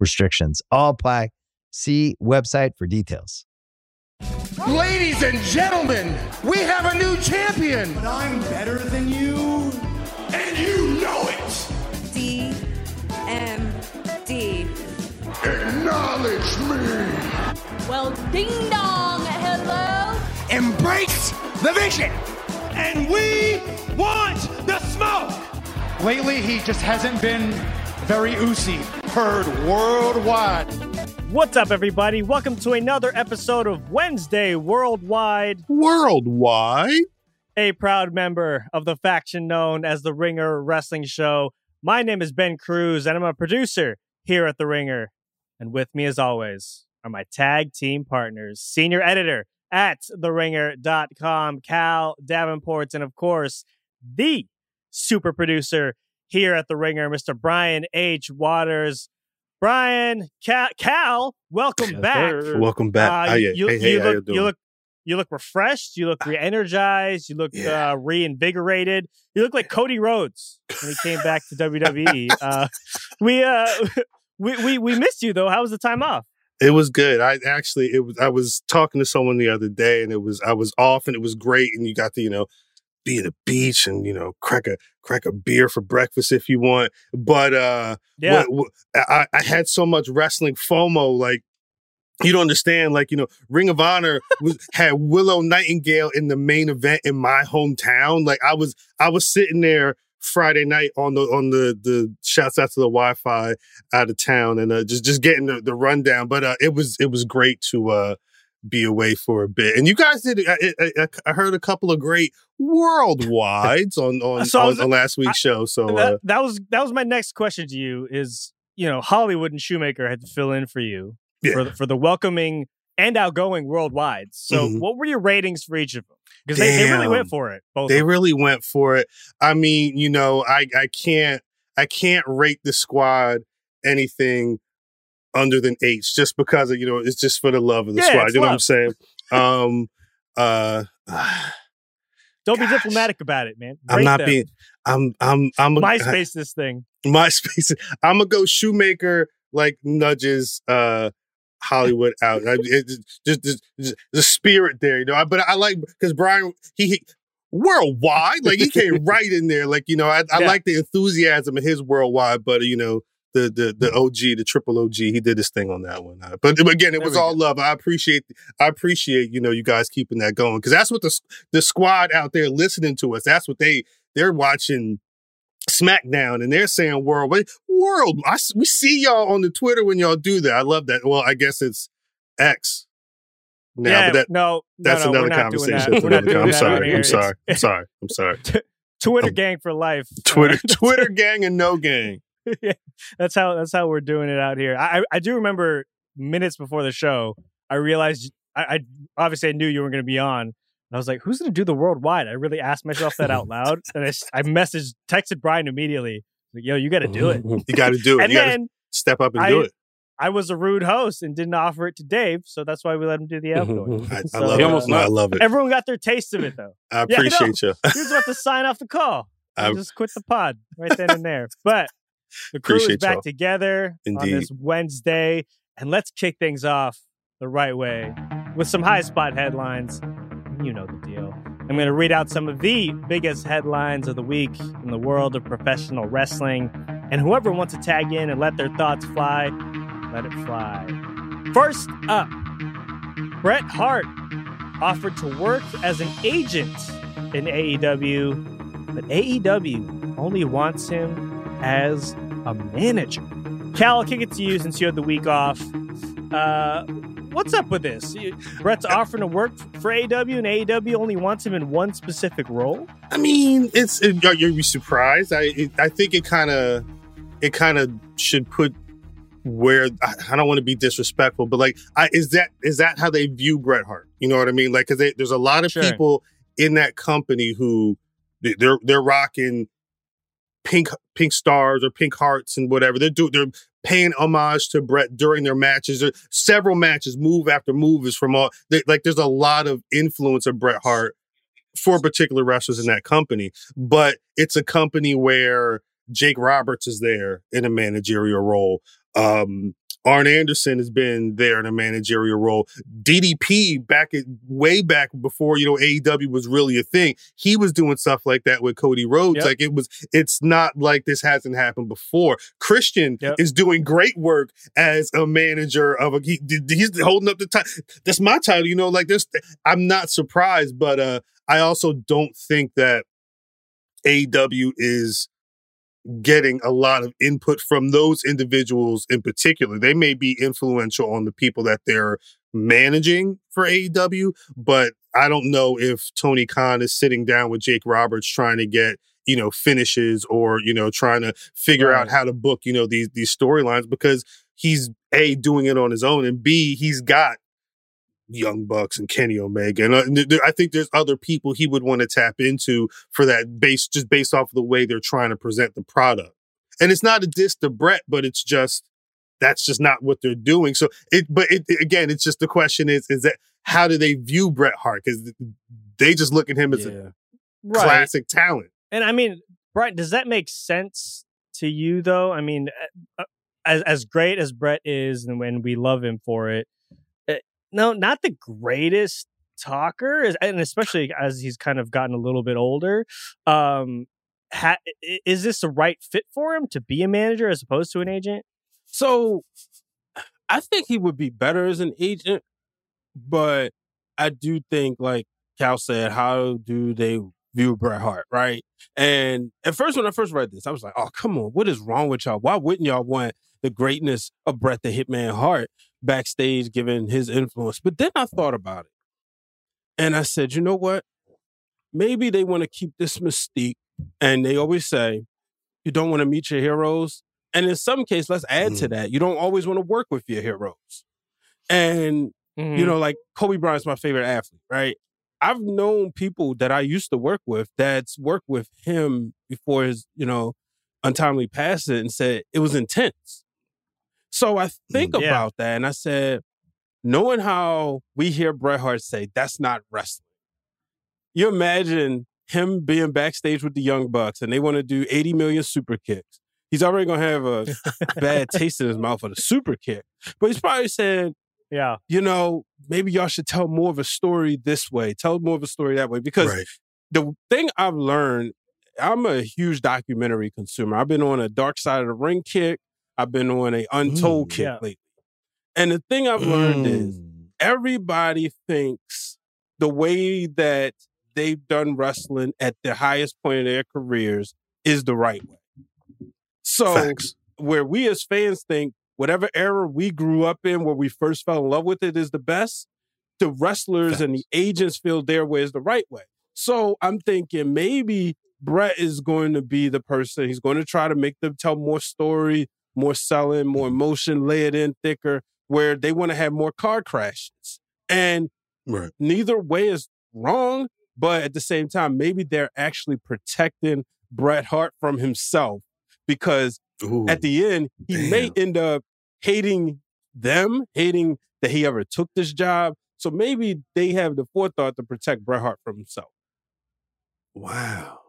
restrictions all apply. See website for details. Ladies and gentlemen, we have a new champion. But I'm better than you, and you know it. D M D. Acknowledge me. Well, ding dong, hello. Embrace the vision. And we want the smoke. Lately, he just hasn't been very oozy. Heard worldwide. What's up, everybody? Welcome to another episode of Wednesday Worldwide. Worldwide? A proud member of the faction known as the Ringer Wrestling Show. My name is Ben Cruz, and I'm a producer here at The Ringer. And with me, as always, are my tag team partners, senior editor at TheRinger.com, Khal Davenport, and of course, the super producer here at The Ringer, Mr. Brian H. Waters. Brian, Khal, Khal welcome Yes, back. sir. Welcome back. How you- you, hey, hey, you look, you look, you look refreshed. You look re-energized. You look Yeah. uh, reinvigorated. You look like Cody Rhodes when he came back to WWE. Uh, we, uh, we, we, we missed you though. How was the time off? It was good. I actually it was I was talking to someone the other day and it was I was off and it was great and you got to, you know, be at the beach and, you know, crack a crack a beer for breakfast if you want. But uh Yeah. what- what- I, I had so much wrestling FOMO, like you don't understand. Like you know, Ring of Honor was had Willow Nightingale in the main event in my hometown. Like I was, I was sitting there Friday night on the on the the shouts out to the Wi-Fi out of town and uh, just just getting the, the rundown. But uh, it was it was great to uh, be away for a bit. And you guys did. I, I, I- I heard a couple of great worldwides on on, So on, was- on last week's show. So uh, that, that was that was my next question to you. Is you know Hollywood and Shoemaker had to fill in for you Yeah. for the, for the welcoming and outgoing worldwide. So Mhm. what were your ratings for each of them? Because they, they really went for it. Both. they really went for it. I mean, you know, I I can't I can't rate the squad anything under than H just because of, you know it's just for the love of the Yeah, squad. You know what I'm saying? Um, uh, Don't be diplomatic about it, man. I'm not them. being. I'm I'm I'm a, MySpace this thing. MySpace. I'm gonna go shoemaker like nudges uh Hollywood out. I, it, just, just, just the spirit there, you know. I- But I like because Brian he, he worldwide like he came right in there. Like you know, I, I Yeah. like the enthusiasm of his worldwide, but you know. The, the the OG the triple OG he did his thing on that one Uh, but again it was all love I appreciate I appreciate you know you guys keeping that going because that's what the the squad out there listening to us that's what they they're watching SmackDown and they're saying world wait, world. I we see y'all on the Twitter when y'all do that. I love that. Well, I guess it's X now, yeah, but that no, that's no, no, another we're not doing conversation. that. for We're not another. I'm that over sorry. I'm sorry. I'm sorry. I'm sorry. Twitter Um, gang for life. Twitter, Twitter gang and no gang. yeah, that's how that's how we're doing it out here. I I- I do remember minutes before the show, I realized I, I obviously I knew you were going to be on. And I was like, "Who's going to do the worldwide?" I really asked myself that out loud, and I I messaged, texted Brian immediately, like, "Yo, you got to do it." You got to do it. and you got to then step up and I, do it. I was a rude host and didn't offer it to Dave, so that's why we let him do the outgoing. I, I love He it. almost No, I love it. Everyone got their taste of it though. I Yeah, I know. appreciate you. He was about to sign off the call. I I- just quit the pod right then and there. But the crew is back y'all. together on this Wednesday, and let's kick things off the right way with some high spot headlines. You know the deal. I'm going to read out some of the biggest headlines of the week in the world of professional wrestling, and whoever wants to tag in and let their thoughts fly, let it fly. First up, Bret Hart offered to work as an agent in AEW, but AEW only wants him as a manager. Khal, I'll kick it to you since you had the week off. Uh, what's up with this? Bret's offering to work for AW, and AW only wants him in one specific role. I mean, it's it, are you surprised? I it, I think it kind of it kind of should put where I, I don't want to be disrespectful, but like, I, is that is that how they view Bret Hart? You know what I mean? Like, because there's a lot of Sure. people in that company who they're they're rocking pink pink stars or pink hearts and whatever. They're do they're paying homage to Bret during their matches. There several matches, move after move is from all they, like. There's a lot of influence of Bret Hart for particular wrestlers in that company, but it's a company where Jake Roberts is there in a managerial role. Um, Arn Anderson has been there in a managerial role. DDP back at way back before you know AEW was really a thing. He was doing stuff like that with Cody Rhodes. Yep. Like it was. It's not like this hasn't happened before. Christian Yep. is doing great work as a manager of a. He, he's holding up the title. That's my title. You know, like this. I'm not surprised, but uh, I also don't think that AEW is getting a lot of input from those individuals in particular. They may be influential on the people that they're managing for AEW, but I don't know if Tony Khan is sitting down with Jake Roberts trying to get you know finishes or you know trying to figure out how to book you know these these storylines because he's a doing it on his own and b he's got Young Bucks and Kenny Omega, and uh, th- th- I think there's other people he would want to tap into for that base, just based off of the way they're trying to present the product. And it's not a diss to Bret, but it's just that's just not what they're doing. So it, but it, it- again, it's just the question is is that how do they view Bret Hart? Because they just look at him as a Right. classic talent. And I mean, Brett, does that make sense to you though? I mean, uh, as as great as Bret is, and when we love him for it, uh, no, not the greatest talker, and especially as he's kind of gotten a little bit older. Um, ha- is this the right fit for him to be a manager as opposed to an agent? So I think he would be better as an agent, but I do think, like Khal said, how do they view Bret Hart, right? And at first, when I first read this, I was like, oh, come on, what is wrong with y'all? Why wouldn't y'all want the greatness of Bret the Hitman Hart backstage given his influence? But then I thought about it. And I said, you know what? Maybe they want to keep this mystique. And they always say, you don't want to meet your heroes. And in some case, let's add to that, you don't always want to work with your heroes. And, Mm-hmm. you know, like Kobe Bryant's my favorite athlete, right? I've known people that I used to work with that's worked with him before his, you know, untimely passing and said it was intense. So I think Mm, yeah. about that and I said, knowing how we hear Bret Hart say that's not wrestling. You imagine him being backstage with the Young Bucks and they want to do 80 million super kicks. He's already gonna have a bad taste in his mouth for the super kick. But he's probably saying, yeah, you know, maybe y'all should tell more of a story this way, tell more of a story that way. Because Right. the thing I've learned, I'm a huge documentary consumer. I've been on a dark side of the ring kick. I've been on a untold Mm, kick yeah. lately. And the thing I've learned is Mm. everybody thinks the way that they've done wrestling at the highest point of their careers is the right way. So Facts. where we as fans think whatever era we grew up in where we first fell in love with it is the best, the wrestlers and the agents feel their way is the right way. So I'm thinking maybe Bret is going to be the person. He's going to try to make them tell more story, more selling, more mm-hmm. emotion, lay it in thicker, where they want to have more car crashes. And Right. neither way is wrong, but at the same time, maybe they're actually protecting Bret Hart from himself because Ooh. at the end, he may end up hating them hating that he ever took this job. So maybe they have the forethought to protect Bret Hart from himself. Wow.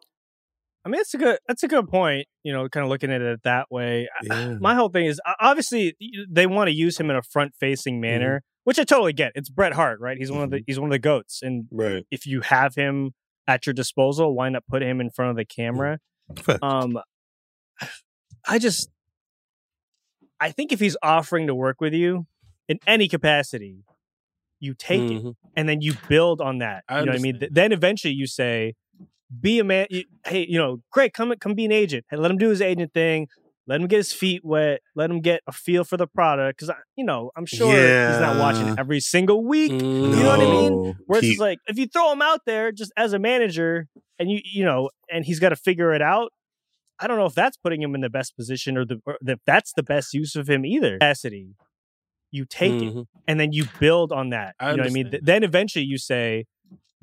I mean, that's a good that's a good point. You know, kind of looking at it that way. Yeah. My whole thing is obviously they want to use him in a front facing manner, which I totally get. It's Bret Hart, right? He's one of the he's one of the goats, and Right. if you have him at your disposal, why not put him in front of the camera? Facts. Um, I just, I think if he's offering to work with you in any capacity, you take it Mhm. and then you build on that. I you know what I mean? Th- Then eventually you say, be a man. You, hey, you know, great, come come be an agent. Hey, let him do his agent thing. Let him get his feet wet. Let him get a feel for the product. Because you know, I'm sure he's not watching every single week. Mhm. You know what I mean? No. Where it's like if you throw him out there just as a manager, and you you know, and he's got to figure it out. I don't know if that's putting him in the best position or the or that that's the best use of him either. Capacity, you take it Mhm. and then you build on that. I you know what I mean? Th- Then eventually you say,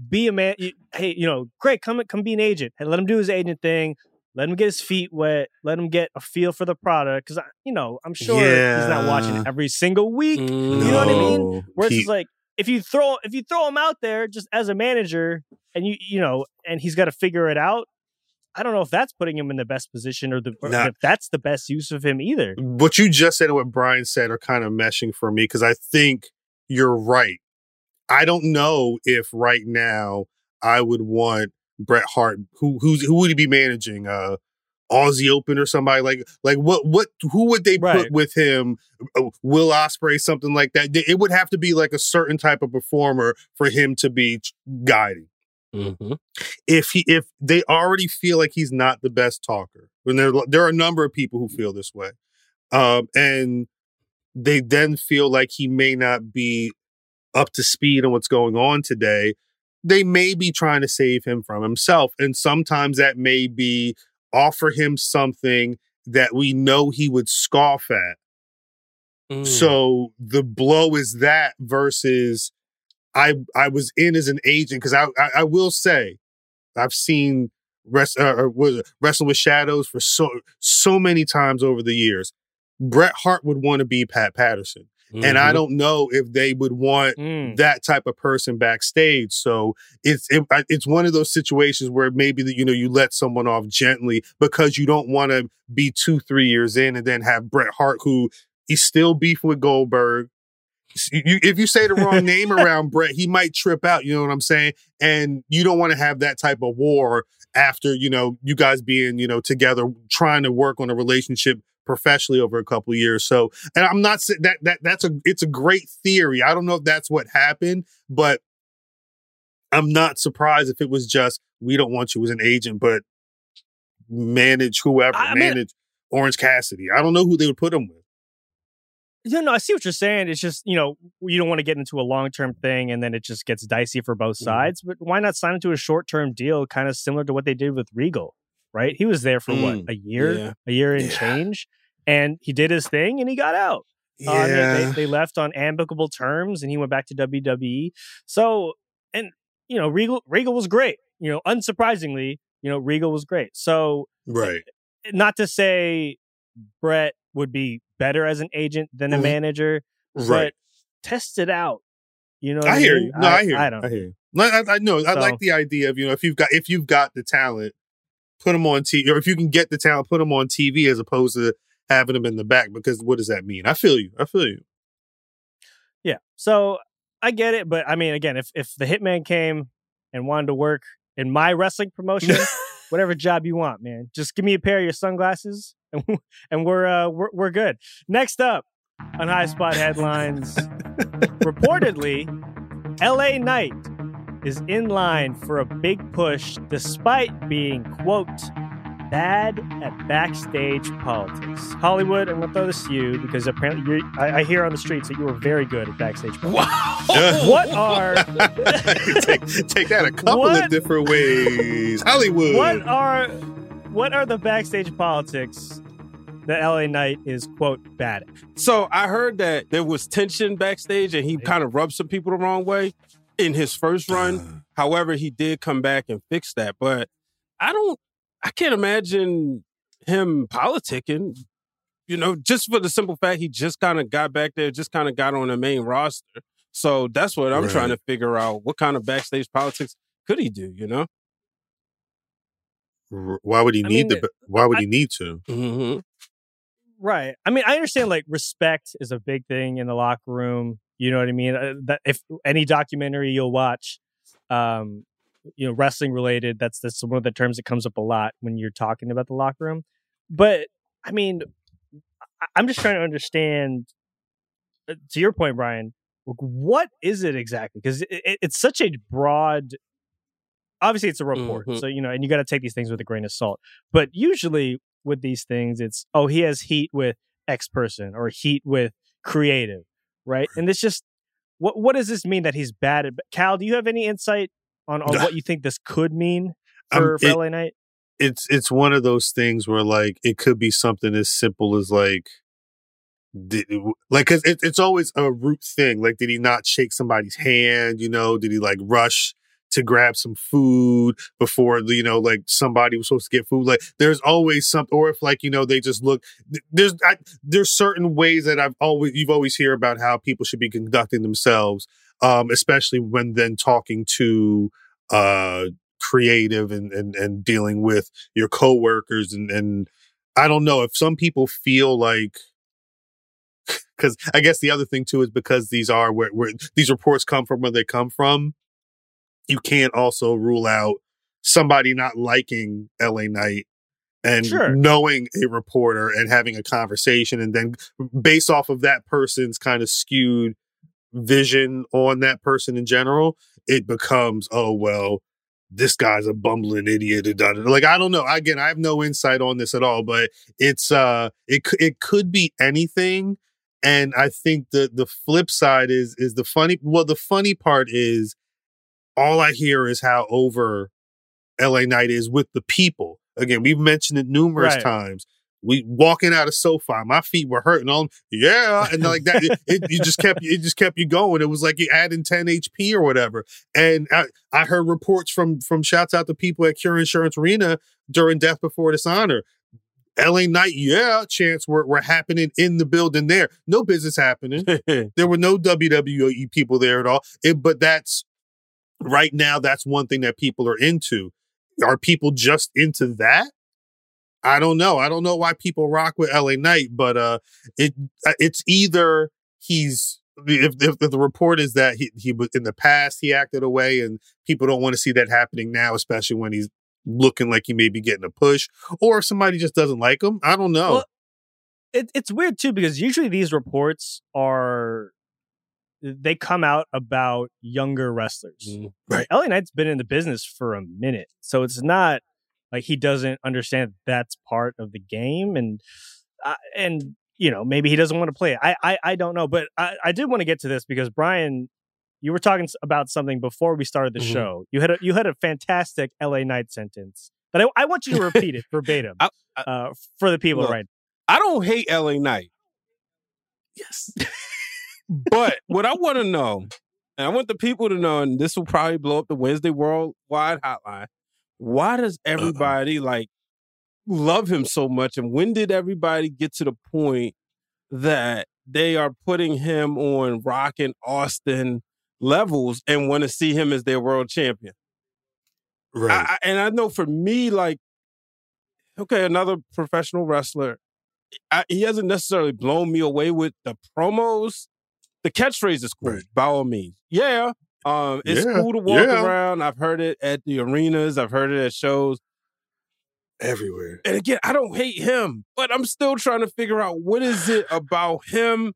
be a man. You, hey, you know, great, come come be an agent. and let him do his agent thing. Let him get his feet wet. Let him get a feel for the product. Because you know, I'm sure he's not watching every single week. Mhm. You know what I mean? No. Where it's like if you throw if you throw him out there just as a manager and you you know and he's got to figure it out. I don't know if that's putting him in the best position or the or Nah. if that's the best use of him either. what you just said and what Brian said are kind of meshing for me because I think you're right. I don't know if right now I would want Bret Hart. Who who's who would he be managing? Uh, Aussie Open or somebody like like what what who would they Right. put with him? Uh, Will Ospreay something like that? It would have to be like a certain type of performer for him to be guiding Mhm. if he if they already feel like he's not the best talker when there there are a number of people who feel this way um and they then feel like he may not be up to speed on what's going on today they may be trying to save him from himself and sometimes that may be offer him something that we know he would scoff at Mm. so the blow is that versus I I was in as an agent because I, I I will say I've seen rest uh, or was it, wrestling with shadows for so so many times over the years. Bret Hart would want to be Pat Patterson, and I Mhm. don't know if they would want Mm. that type of person backstage. So it's it, it's one of those situations where maybe that you know you let someone off gently because you don't want to be two three years in and then have Bret Hart who he's still beefing with Goldberg. You, if you say the wrong name around Bret, he might trip out. You know what I'm saying? And you don't want to have that type of war after you know you guys being you know together trying to work on a relationship professionally over a couple of years. So, and I'm not saying that that that's a it's a great theory. I don't know if that's what happened, but I'm not surprised if it was just we don't want you as an agent, but manage whoever, I mean- manage Orange Cassidy. I don't know who they would put him with. No, no, I see what you're saying. It's just, you know, you don't want to get into a long term thing and then it just gets dicey for both Mm-hmm. sides. But why not sign into a short term deal, kind of similar to what they did with Regal, right? He was there for what, Mm, a year, yeah. a year and Yeah. change. And he did his thing and he got out. Uh, they- they, they left on amicable terms and he went back to WWE. So, and, you know, Regal, Regal was great. You know, unsurprisingly, you know, Regal was great. So, right. not to say Bret would be better as an agent than a Mhm. manager, Right. but test it out. You know, what I hear mean? you. No, I, hear. I don't. I hear you. No, I, I know. I like the idea of you know if you've got if you've got the talent, put them on TV, or if you can get the talent, put them on TV as opposed to having them in the back. Because what does that mean? I feel you. I feel you. Yeah. So I get it, but I mean, again, if if the hitman came and wanted to work in my wrestling promotion, whatever job you want, man, just give me a pair of your sunglasses, and and we're uh we're we're good. Next up on High Spot headlines, reportedly, L.A. Knight is in line for a big push, despite being quote bad at backstage politics. Hollywood, I'm gonna throw this to you because apparently you're, I, I hear on the streets that you were very good at backstage politics. Yeah. What are take, take that a couple What? of different ways. Hollywood. what are what are the backstage politics that LA Knight is quote bad? So I heard that there was tension backstage and he kind of rubbed some people the wrong way in his first run. However, he did come back and fix that. But I don't, I can't imagine him politicking. you know, just for the simple fact he just kind of got back there, just kind of got on the main roster. So that's what I'm Right. trying to figure out. What kind of backstage politics could he do? You know? Why would he I need mean, the? Why would I- he need to? Mm-hmm. Right. I mean, I understand like respect is a big thing in the locker room. You know what I mean? Uh, that if any documentary you'll watch, um, you know, wrestling related, that's that's one of the terms that comes up a lot when you're talking about the locker room. But I mean, I- I'm just trying to understand. uh, To your point, Brian, what is it exactly? Because it, it, it's such a broad. Obviously, it's a report, Mhm. so you know, and you got to take these things with a grain of salt. But usually, with these things, it's oh, he has heat with X person or heat with creative, right? And it's just what what does this mean that he's bad at? Khal, do you have any insight on, on what you think this could mean Um, for, for it- LA Knight? It's it's one of those things where like it could be something as simple as like. Did, like, cause it, it's always a root thing. Like, did he not shake somebody's hand? You know, did he like rush to grab some food before you know like somebody was supposed to get food like there's always something or if like you know they just look there's I, there's certain ways that i've always you've always hear about how people should be conducting themselves um especially when then talking to uh creative and and, and dealing with your coworkers and and i don't know if some people feel like because i guess the other thing too is because these are where, where these reports come from where they come from you can't also rule out somebody not liking LA Knight and Sure. knowing a reporter and having a conversation and then based off of that person's kind of skewed vision on that person in general, it becomes, oh well, this guy's a bumbling idiot. da- da- da. Like I don't know. Again, I have no insight on this at all, but it's uh it it could be anything. And I think the the flip side is is the funny well, the funny part is all I hear is how over LA Knight is with the people. Again, we've mentioned it numerous Right. times. We walking out of SoFi, my feet were hurting. On yeah, and like that, it, it, you just kept it just kept you going. It was like you adding ten HP or whatever. And I, I heard reports from from shouts out to people at Cure Insurance Arena during Death Before Dishonor. LA Knight, yeah, chants were, were happening in the building there. No business happening. there were no WWE people there at all. It, but that's right now, that's one thing that people are into. Are people just into that? I don't know. I don't know why people rock with LA Knight, but uh, it uh, it's either he's if, if the report is that he he in the past he acted away and people don't want to see that happening now, especially when he's looking like he may be getting a push, or if somebody just doesn't like him. I don't know. Well, it, it's weird too because usually these reports are they come out about younger wrestlers. Right. LA Knight's been in the business for a minute, so it's not like he doesn't understand that's part of the game, and uh, and you know maybe he doesn't want to play it. I I, I don't know, but I, I did want to get to this because Brian, you were talking about something before we started the Mhm. show. You had a you had a fantastic LA Knight sentence, but I, I want you to repeat it verbatim I- uh, for the people Look, right I don't hate LA Knight. Yes. but what I want to know, and I want the people to know, and this will probably blow up the Wednesday Worldwide Hotline. Why does uh-uh. everybody like love him so much? And when did everybody get to the point that they are putting him on Rock and Austin levels and want to see him as their world champion? right. I, I- and I know for me, like, okay, another professional wrestler, I, he hasn't necessarily blown me away with the promos. The catchphrase is cool, Right. by all means. Yeah, um, it's Yeah, cool to walk yeah. around. I've heard it at the arenas. I've heard it at shows. Everywhere. And again, I don't hate him, but I'm still trying to figure out what is it about him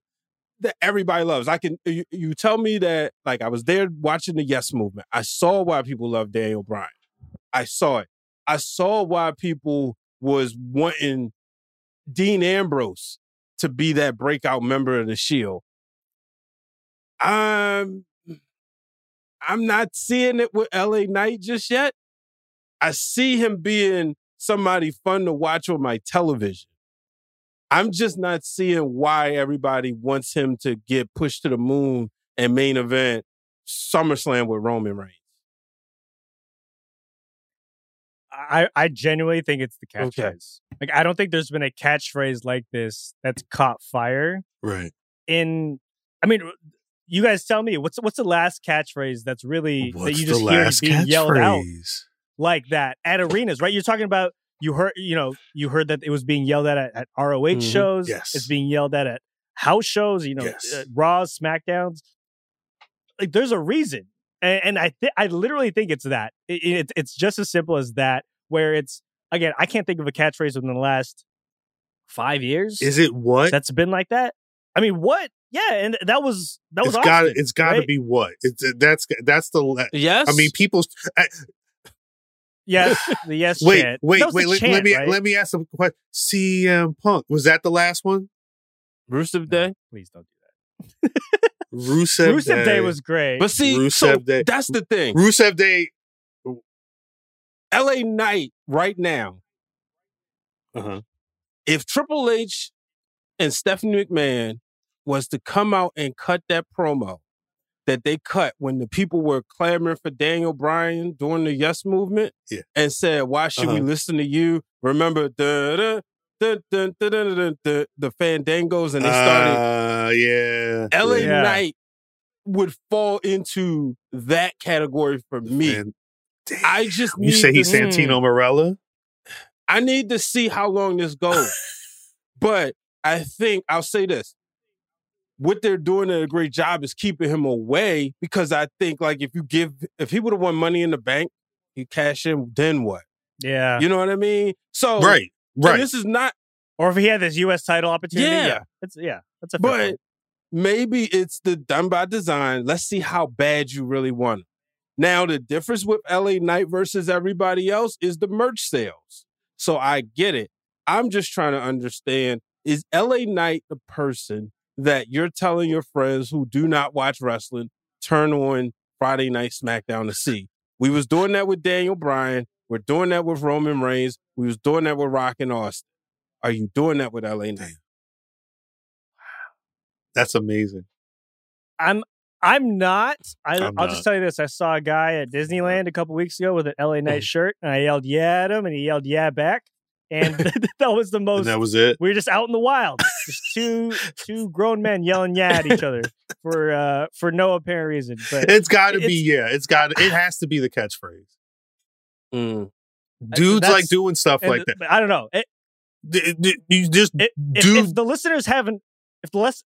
that everybody loves. I can you, you tell me that like I was there watching the Yes movement. I saw why people love Daniel Bryan. I saw it. I saw why people was wanting Dean Ambrose to be that breakout member of the Shield. I'm I'm not seeing it with LA Knight just yet. I see him being somebody fun to watch on my television. I'm just not seeing why everybody wants him to get pushed to the moon and main event SummerSlam with Roman Reigns. I, I genuinely think it's the catchphrase. Okay. Like I don't think there's been a catchphrase like this that's caught fire Right. in I mean you guys tell me what's what's the last catchphrase that's really that What's you the just hear being yelled out like that at arenas, right? You're talking about you heard you know, you heard that it was being yelled at at, at ROH Mhm. shows. Yes. It's being yelled at at house shows, you know, Yes. uh, Raws, SmackDowns. Like there's a reason. And, and I th- I literally think it's that. It, it, it's just as simple as that where it's again, I can't think of a catchphrase within the last 5 years Is it what? that's been like that. I mean, what? Yeah, and that was that was it's got it's got to right? be what? It's that's that's the le- Yes. I mean people's I, yes, the yes wait chant. wait wait let, chant, let me right? let me ask some question. CM Punk was that the last one? Rusev Day. Please don't do that. Rusev, Rusev Day was great. But see, Rusev so Day. that's the thing. Rusev Day. LA Knight right now. Uh-huh. If Triple H and Stephanie McMahon was to come out and cut that promo that they cut when the people were clamoring for Daniel Bryan during the Yes movement Yeah. and said, Why should we Uh-huh. listen to you? Remember the the the the the the fandangos and they started Uh, yeah. LA Yeah. Knight would fall into that category for me. Man, damn. I just you say to he's Mm. Santino Marella? I need to see how long this goes. but I think I'll say this. What they're doing a great job is keeping him away because I think like if you give if he would have won money in the bank, he cash in, then what? yeah. You know what I mean? So Right. Right. this is not or if he had this U.S. title opportunity, Yeah. yeah, that's yeah, that's a fair but point. maybe it's the done by design. Let's see how bad you really want it. Now, the difference with LA Knight versus everybody else is the merch sales. So I get it. I'm just trying to understand is LA Knight the person that you're telling your friends who do not watch wrestling turn on Friday Night SmackDown to see? We was doing that with Daniel Bryan. We're doing that with Roman Reigns. We was doing that with Rock and Austin. Are you doing that with LA Knight? That's amazing. I'm I'm not. I, I'm I'll just tell you this: I saw a guy at Disneyland a couple weeks ago with an LA. Knight shirt, and I yelled "Yeah" at him, and he yelled "Yeah" back, and that was the And most. that was it. we were just out in the wild, just two two grown men yelling "Yeah" at each other for uh for no apparent reason. But It's got to be yeah. It's got it has to be the catchphrase. Mm. Dudes like doing stuff and like that. I don't know. It, D- d- You just If, if, do if the listeners haven't, if the less,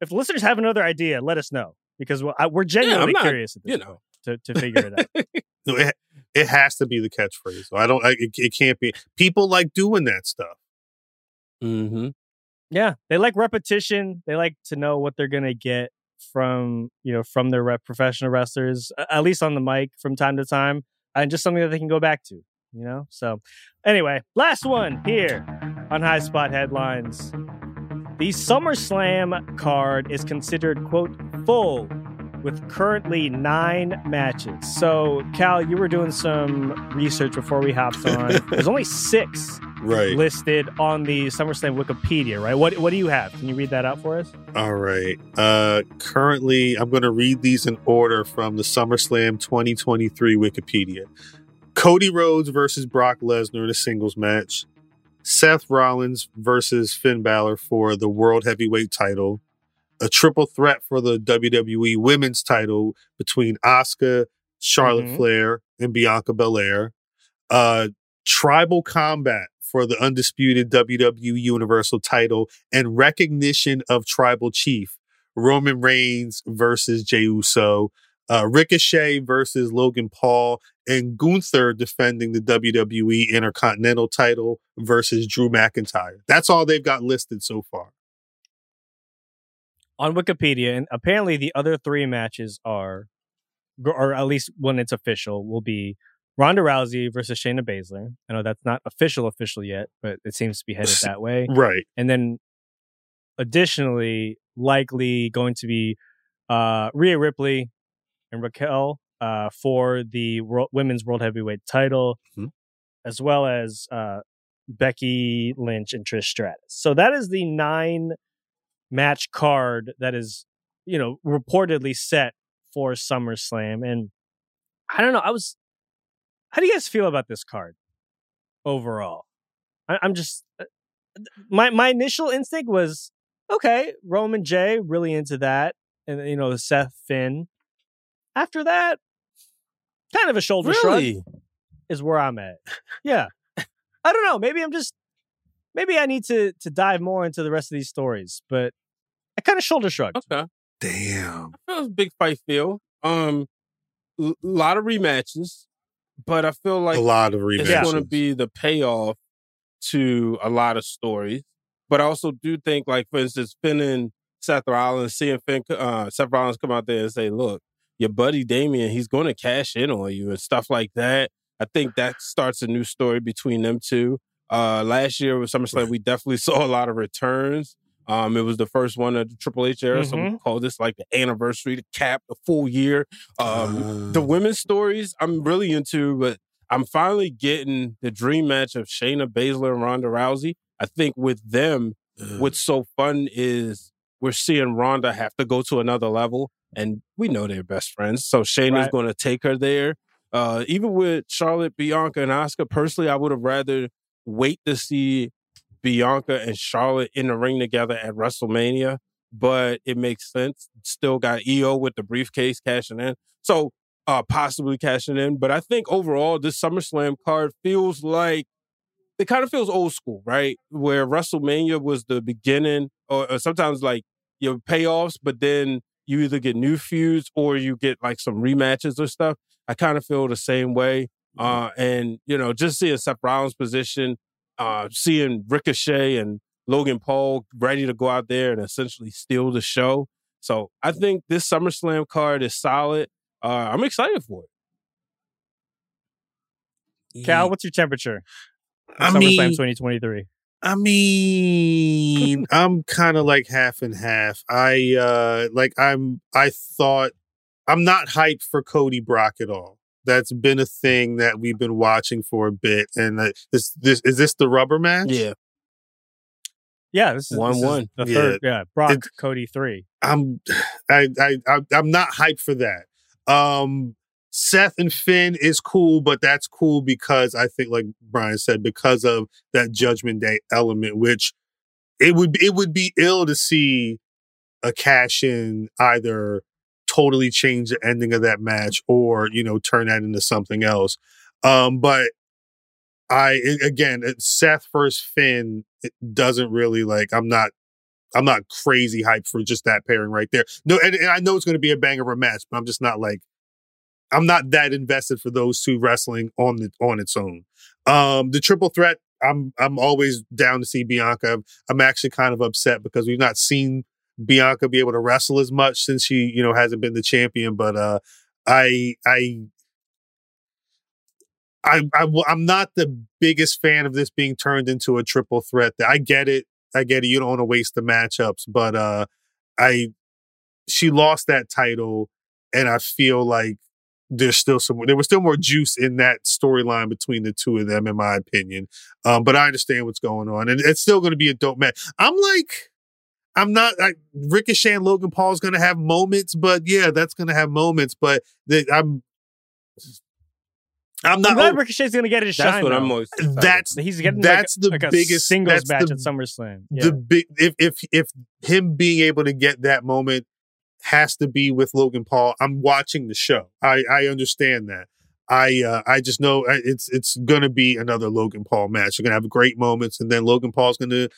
if the listeners have another idea, let us know because we're, I, we're genuinely not- curious at this you point know. to, to figure it out. it, has to be the catchphrase. I don't. I, it, it can't be. People like doing that stuff. Mm-hmm. yeah, they like repetition. They like to know what they're gonna get from you know from their rep professional wrestlers, at least on the mic from time to time, and just something that they can go back to. You know. So anyway, last one here on High Spot headlines. The SummerSlam card is considered quote full with currently nine matches. So, Khal, you were doing some research before we hopped on. There's only six Right. listed on the SummerSlam Wikipedia, right? What What do you have? Can you read that out for us? All right. Uh currently I'm going to read these in order from the SummerSlam 2023 Wikipedia. Cody Rhodes versus Brock Lesnar in a singles match. Seth Rollins versus Finn Balor for the World Heavyweight title. A triple threat for the WWE Women's title between Asuka, Charlotte Mhm. Flair, and Bianca Belair. Uh tribal combat for the undisputed WWE Universal title and recognition of tribal chief Roman Reigns versus Jey Uso, uh, Ricochet versus Logan Paul, and Gunther defending the WWE Intercontinental title versus Drew McIntyre. That's all they've got listed so far. On Wikipedia, and apparently the other three matches are, or at least when it's official, will be Ronda Rousey versus Shayna Baszler. I know that's not official official yet, but it seems to be headed that way. Right. And then additionally, likely going to be uh, Rhea Ripley and Raquel uh, for the world, women's world heavyweight title, Mhm. as well as uh, Becky Lynch and Trish Stratus. So that is the nine match card that is, you know, reportedly set for SummerSlam. And I don't know, I was, how do you guys feel about this card? overall. I, I'm just uh, my my initial instinct was okay, Roman Jey really into that, and you know Seth Finn. After that, kind of a shoulder Really? shrug is where I'm at. Yeah, I don't know. Maybe I'm just maybe I need to to dive more into the rest of these stories, but I kind of shoulder shrugged. Okay. Damn. I feel it was a big fight feel. Um, a lot of rematches, but I feel like a lot of it's rematches. going to be the payoff to a lot of stories. But I also do think, like for instance, Finn and Seth Rollins, seeing Finn, uh, Seth Rollins come out there and say, "Look, your buddy Damian, he's going to cash in on you and stuff like that." I think that starts a new story between them two. Uh, last year with SummerSlam, we definitely saw a lot of returns. Um, it was the first one of the Triple H era, so we Mhm. call this like the anniversary to cap the full year. Um, the women's stories I'm really into, but I'm finally getting the dream match of Shayna Baszler and Ronda Rousey. I think with them, what's so fun is we're seeing Ronda have to go to another level, and we know they're best friends. So Shayna's Right. going to take her there. Uh, even with Charlotte, Bianca, and Asuka, personally, I would have rather wait to see Bianca and Charlotte in the ring together at WrestleMania, but it makes sense. Still got IYO with the briefcase cashing in. So uh possibly cashing in. But I think overall this SummerSlam card feels like it kind of feels old school, right? Where WrestleMania was the beginning, or, or sometimes like your payoffs, but then you either get new feuds or you get like some rematches or stuff. I kind of feel the same way. Uh, and you know, just seeing Seth Rollins' position, uh, seeing Ricochet and Logan Paul ready to go out there and essentially steal the show. So I think this SummerSlam card is solid. Uh, I'm excited for it. Khal, what's your temperature? I SummerSlam mean- 2023. I mean, I'm kind of like half and half. I uh like I'm I thought I'm not hyped for Cody Brock at all. That's been a thing that we've been watching for a bit. And uh, this this is this the rubber match? Yeah, Yeah, this is, One, this is one. the Yeah. third. Yeah, Brock It- Cody three. I'm I I, I I'm not hyped for that. Um Seth and Finn is cool, but that's cool because I think, like Brian said, because of that Judgment Day element, which it would it would be ill to see a cash in either totally change the ending of that match or you know turn that into something else. Um, but I again, Seth versus Finn it doesn't really like. I'm not I'm not crazy hyped for just that pairing right there. No, and, and I know it's going to be a banger of a match, but I'm just not like I'm not that invested for those two wrestling on the on its own. Um, the triple threat, I'm I'm always down to see Bianca. I'm actually kind of upset because we've not seen Bianca be able to wrestle as much since she you know hasn't been the champion. But uh, I I. I, I'm not the biggest fan of this being turned into a triple threat. I get it. I get it. You don't want to waste the matchups, but uh, I she lost that title, and I feel like there's still some there was still more juice in that storyline between the two of them, in my opinion. Um, but I understand what's going on, and it's still going to be a dope match. I'm like, I'm not like Ricochet and Logan Paul is going to have moments, but yeah, that's going to have moments. But the, I'm, I'm I'm not. glad Ricochet's going to get his that's shine. what though. I'm most. excited that's He's getting that's like, the like a biggest singles that's match the- at SummerSlam. Yeah. the big if if if him being able to get that moment has to be with Logan Paul. I'm watching the show. I I understand that. I uh, I just know it's it's gonna be another Logan Paul match. They're gonna have great moments, and then Logan Paul's gonna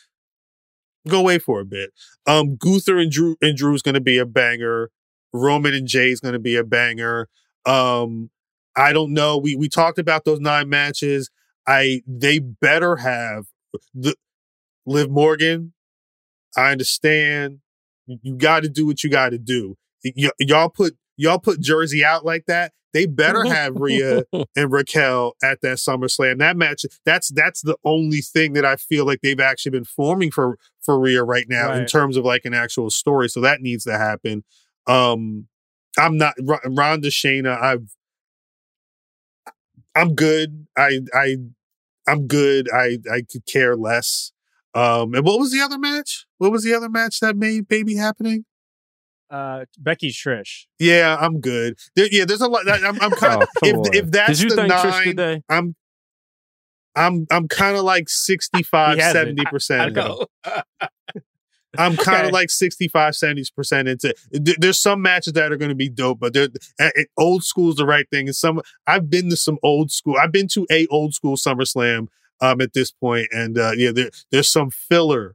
go away for a bit. Um, Gunther and Drew and Drew's gonna be a banger. Roman and Jey's gonna be a banger. Um, I don't know. We we talked about those nine matches. I they better have the Liv Morgan. I understand. You, got to do what you got to do. Y- y'all put y'all put Jersey out like that. They better have Rhea and Raquel at that SummerSlam. That match. That's that's the only thing that I feel like they've actually been forming for for Rhea right now in terms of like an actual story. So that needs to happen. Um, I'm not R- Ronda Shayna. I've I'm good. I I I'm good. I I could care less. Um, and what was the other match? What was the other match that may baby happening? Uh, Becky Trish. Yeah, I'm good. There, yeah, there's a lot. I'm, I'm kind Oh, of come if if that's Did you the thank Trish nine, today? I'm I'm I'm kind of like 65, 70 percent. I into know. I'm kind of Okay. like 65, 70% into There's some matches that are going to be dope, but they're, uh, old school is the right thing. And some, I've been to some old school, I've been to a old school SummerSlam um, at this point, And uh, yeah, there, there's some filler.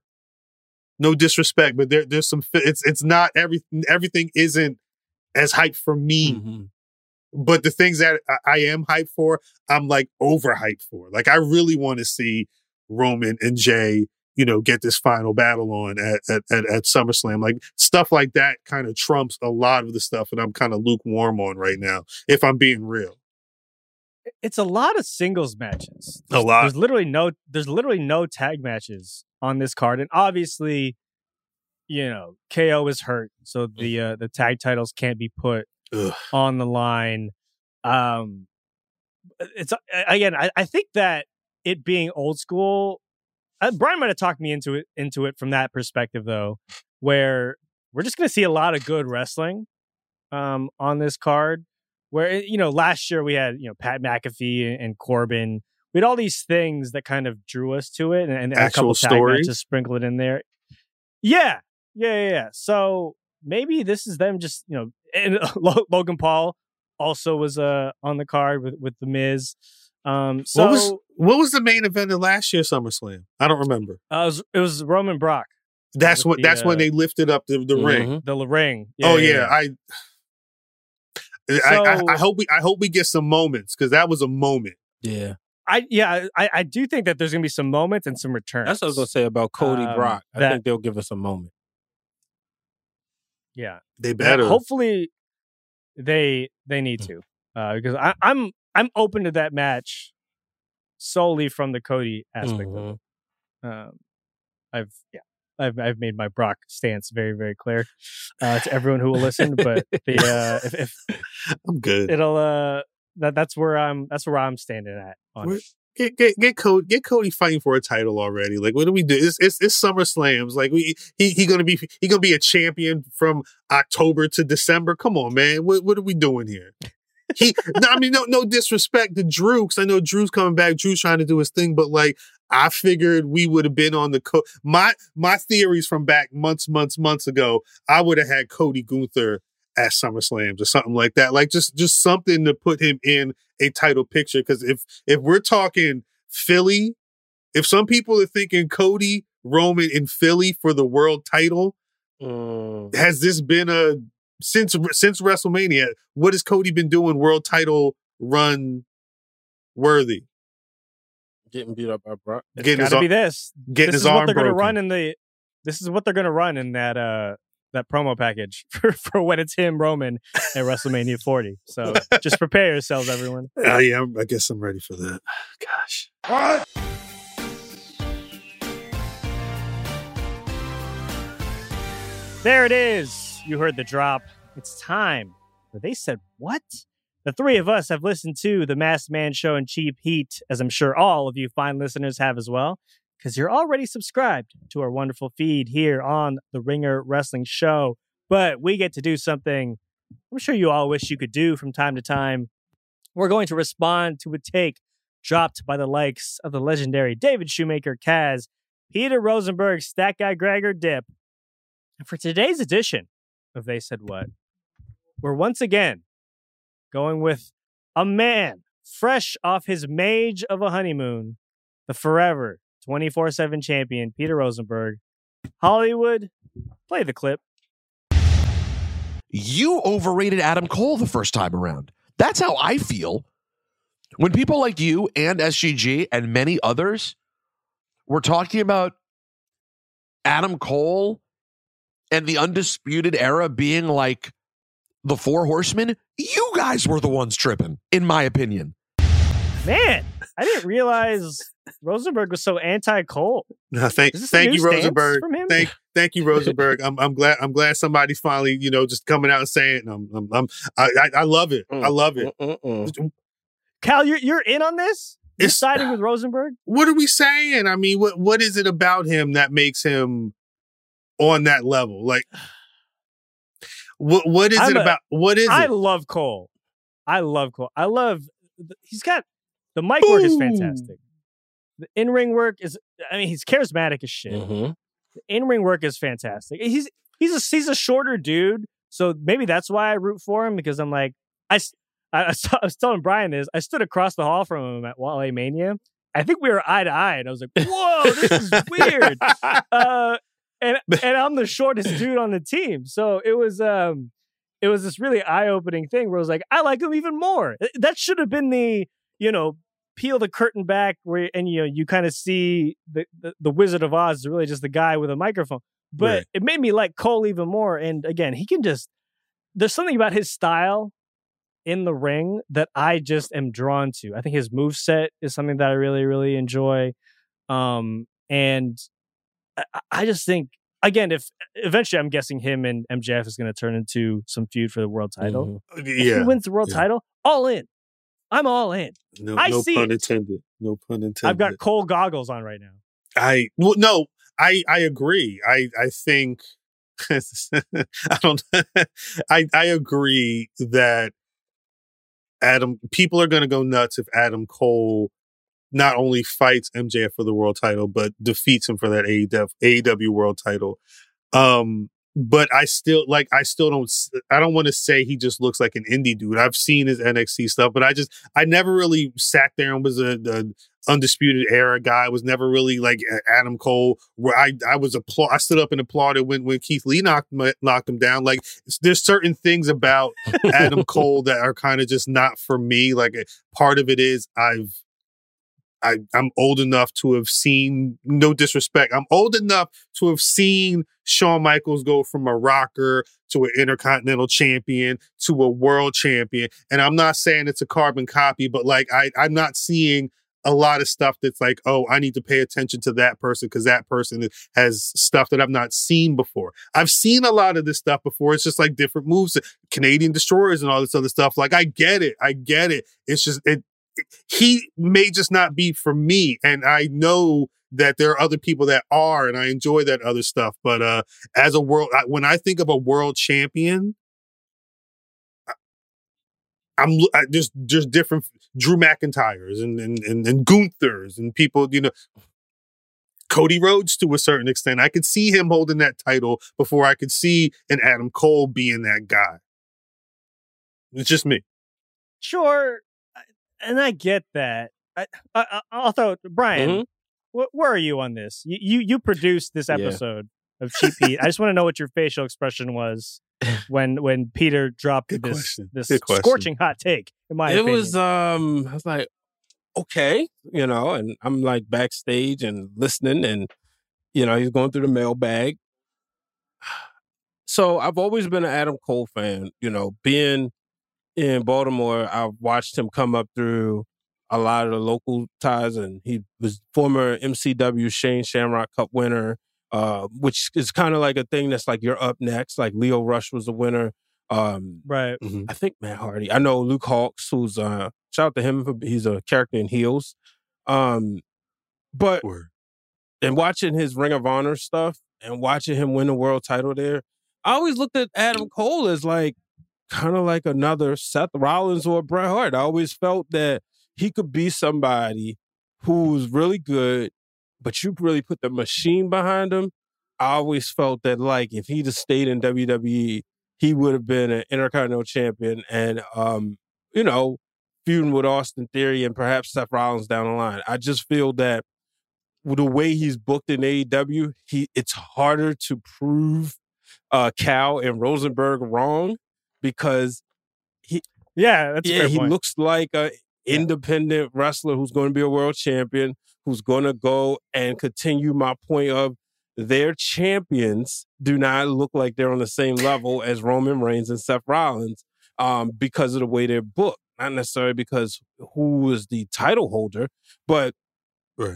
No disrespect, but there, there's some, it's, it's not everything, everything isn't as hyped for me. Mm-hmm. But the things that I, I am hyped for, I'm like overhyped for. Like I really want to see Roman and Jey, you know, get this final battle on at at, at, at SummerSlam. Like stuff like that kind of trumps a lot of the stuff that I'm kind of lukewarm on right now, if I'm being real. It's a lot of singles matches. A lot. There's literally no there's literally no tag matches on this card. And obviously, you know, KO is hurt, so the uh, the tag titles can't be put Ugh. on the line. Um it's again, I, I think that it being old school uh, Brian might have talked me into it into it from that perspective though, where we're just going to see a lot of good wrestling um, on this card. Where eh, you know last year we had you know Pat McAfee and, and Corbin, we had all these things that kind of drew us to it, and, and a Actual couple tag stories? matches sprinkled in there. Yeah, yeah, yeah, yeah. So maybe this is them just you know, and Logan Paul also was uh on the card with with the Miz. Um, so what was what was the main event of last year's SummerSlam? I don't remember. uh, it, was, it was Roman Brock. That's what. the, that's when uh, they lifted up the, the ring. the ring. oh yeah, I. I, I, I hope we I hope we get some moments because that was a moment. Yeah. I yeah, I, I do think that there's gonna be some moments and some returns. That's what I was gonna say about Cody Um, Brock. I that- think they'll give us a moment. Yeah, They Yeah, better. hopefully, they they need to uh, because I, I'm I'm open to that match solely from the Cody aspect of it. Um, I've yeah. I've, I've made my Brock stance very very clear uh, to everyone who will listen. But the uh, if, if I'm good. it'll uh that that's where I'm that's where I'm standing at on We're- it. Get get get Cody get Cody fighting for a title already. Like what do we do? It's it's, it's Summer Slams. Like we he he gonna be he gonna be a champion from October to December. Come on, man. What what are we doing here? He no, I mean no no disrespect to Drew because I know Drew's coming back. Drew's trying to do his thing, but like I figured we would have been on the co- my my theories from back months months months ago. I would have had Cody Gunther at SummerSlams or something like that. Like just just something to put him in a title picture. Because if if we're talking Philly, if some people are thinking Cody Roman in Philly for the world title, Mm. has this been a since since WrestleMania? What has Cody been doing world title run worthy? Getting beat up by Brock. It's Getting his gotta be ar- this. getting this his is what they're gonna run in the. This is what they're gonna run in that uh that promo package for, for when it's him Roman at WrestleMania 40. So just prepare yourselves, everyone. Uh, yeah, I'm- I guess I'm ready for that. Gosh. What? There it is. You heard the drop. It's time. But they said what? The three of us have listened to the Masked Man Show and Cheap Heat, as I'm sure all of you fine listeners have as well, because you're already subscribed to our wonderful feed here on the Ringer Wrestling Show. But we get to do something I'm sure you all wish you could do from time to time. We're going to respond to a take dropped by the likes of the legendary David Shoemaker, Kaz, Peter Rosenberg, Stat Guy Gregor Dip. And for today's edition of They Said What, we're once again going with a man fresh off his mage of a honeymoon, the forever 24 7 champion, Peter Rosenberg. Hollywood, play the clip. you overrated Adam Cole the first time around. That's how I feel. When people like you and SGG and many others were talking about Adam Cole and the undisputed era being like the four horsemen, you guys were the ones tripping, in my opinion. Man, I didn't realize Rosenberg was so anti Cole. No, thank Is this a thank you, Rosenberg. Thank thank you, Rosenberg. I'm I'm glad I'm glad somebody's finally you know just coming out and saying it. I'm, I'm, I'm I, I I love it. I mm, love it. Khal, you're you're in on this? You're It's- siding with Rosenberg? What are we saying? I mean, what what is it about him that makes him on that level? Like, what what is I'm it a- about? What is I it? love Cole. I love Cole. I love he's got the mic work is fantastic. The in ring work is, I mean, he's charismatic as shit. Mhm. The in ring work is fantastic. He's he's a he's a shorter dude, so maybe that's why I root for him because I'm like i saw i was telling Brian this. I stood across the hall from him at WrestleMania. I think we were eye to eye, and I was like, "Whoa, this is weird." uh, and and I'm the shortest dude on the team, so it was um it was this really eye opening thing where I was like, I like him even more. That should have been the you know peel the curtain back where and you know you kind of see the, the the Wizard of Oz is really just the guy with a microphone. But Right. it made me like Cole even more. And again, he can just there's something about his style in the ring that I just am drawn to. I think his move set is something that I really, really enjoy. Um, and I, I- I just think again, if eventually I'm guessing him and MJF is going to turn into some feud for the world title. He Mm-hmm. Yeah. wins the world Yeah. title, all in. I'm all in. No, I no see pun it. intended. No pun intended. I've got Cole goggles on right now. I well, no, I I agree. I I think I don't. I I agree that Adam people are going to go nuts if Adam Cole not only fights MJF for the world title but defeats him for that AEW AEW world title. Um, but I still like. I still don't. I don't want to say he just looks like an indie dude. I've seen his NXT stuff, but I just I never really sat there and was a, a undisputed era guy. I was never really like Adam Cole, where I I was applaud. I stood up and applauded when when Keith Lee knocked him- knocked him down. Like there's certain things about Adam Cole that are kind of just not for me. Like part of it is I've. I, I'm old enough to have seen, no disrespect, I'm old enough to have seen Shawn Michaels go from a rocker to an intercontinental champion to a world champion. And I'm not saying it's a carbon copy, but like I, I'm not seeing a lot of stuff that's like, oh, I need to pay attention to that person because that person has stuff that I've not seen before. I've seen a lot of this stuff before. It's just like different moves, Canadian destroyers and all this other stuff. Like I get it. I get it. It's just it he may just not be for me. And I know that there are other people that are, and I enjoy that other stuff. But uh as a world, I- when I think of a world champion, I- I'm I, just just different Drew McIntyres and and and, and Gunther's and people, you know. Cody Rhodes to a certain extent. I could see him holding that title before I could see an Adam Cole being that guy. It's just me. Sure, and I get that. I, I, I- throw Brian. Mhm. wh- where are you on this? You you, you produced this Yeah. episode of Cheap Heat. I just want to know what your facial expression was when when Peter dropped Good this question. this Good question. scorching hot take. In my it opinion, was um I was like, okay, you know, and I'm like backstage and listening and you know, he's going through the mailbag. So I've always been an Adam Cole fan, you know, being in Baltimore, I've watched him come up through a lot of the local ties and he was former MCW Shane Shamrock Cup winner, uh, which is kind of like a thing that's like you're up next. Like Lio Rush was the winner. Um, right. I think Matt Hardy. I know Luke Hawx, who's uh shout out to him. For, he's a character in Heels. Um, but and watching his Ring of Honor stuff and watching him win the world title there, I always looked at Adam Cole as like kind of like another Seth Rollins or Bret Hart. I always felt that he could be somebody who's really good, but you really put the machine behind him. I always felt that like if he just stayed in WWE, he would have been an Intercontinental Champion and um, you know, feuding with Austin Theory and perhaps Seth Rollins down the line. I just feel that the way he's booked in AEW, he it's harder to prove uh Khal and Rosenberg wrong because he yeah, that's yeah, he point. looks like a independent wrestler who's going to be a world champion, who's going to go and continue my point of their champions do not look like they're on the same level as Roman Reigns and Seth Rollins um, because of the way they're booked. Not necessarily because who is the title holder, but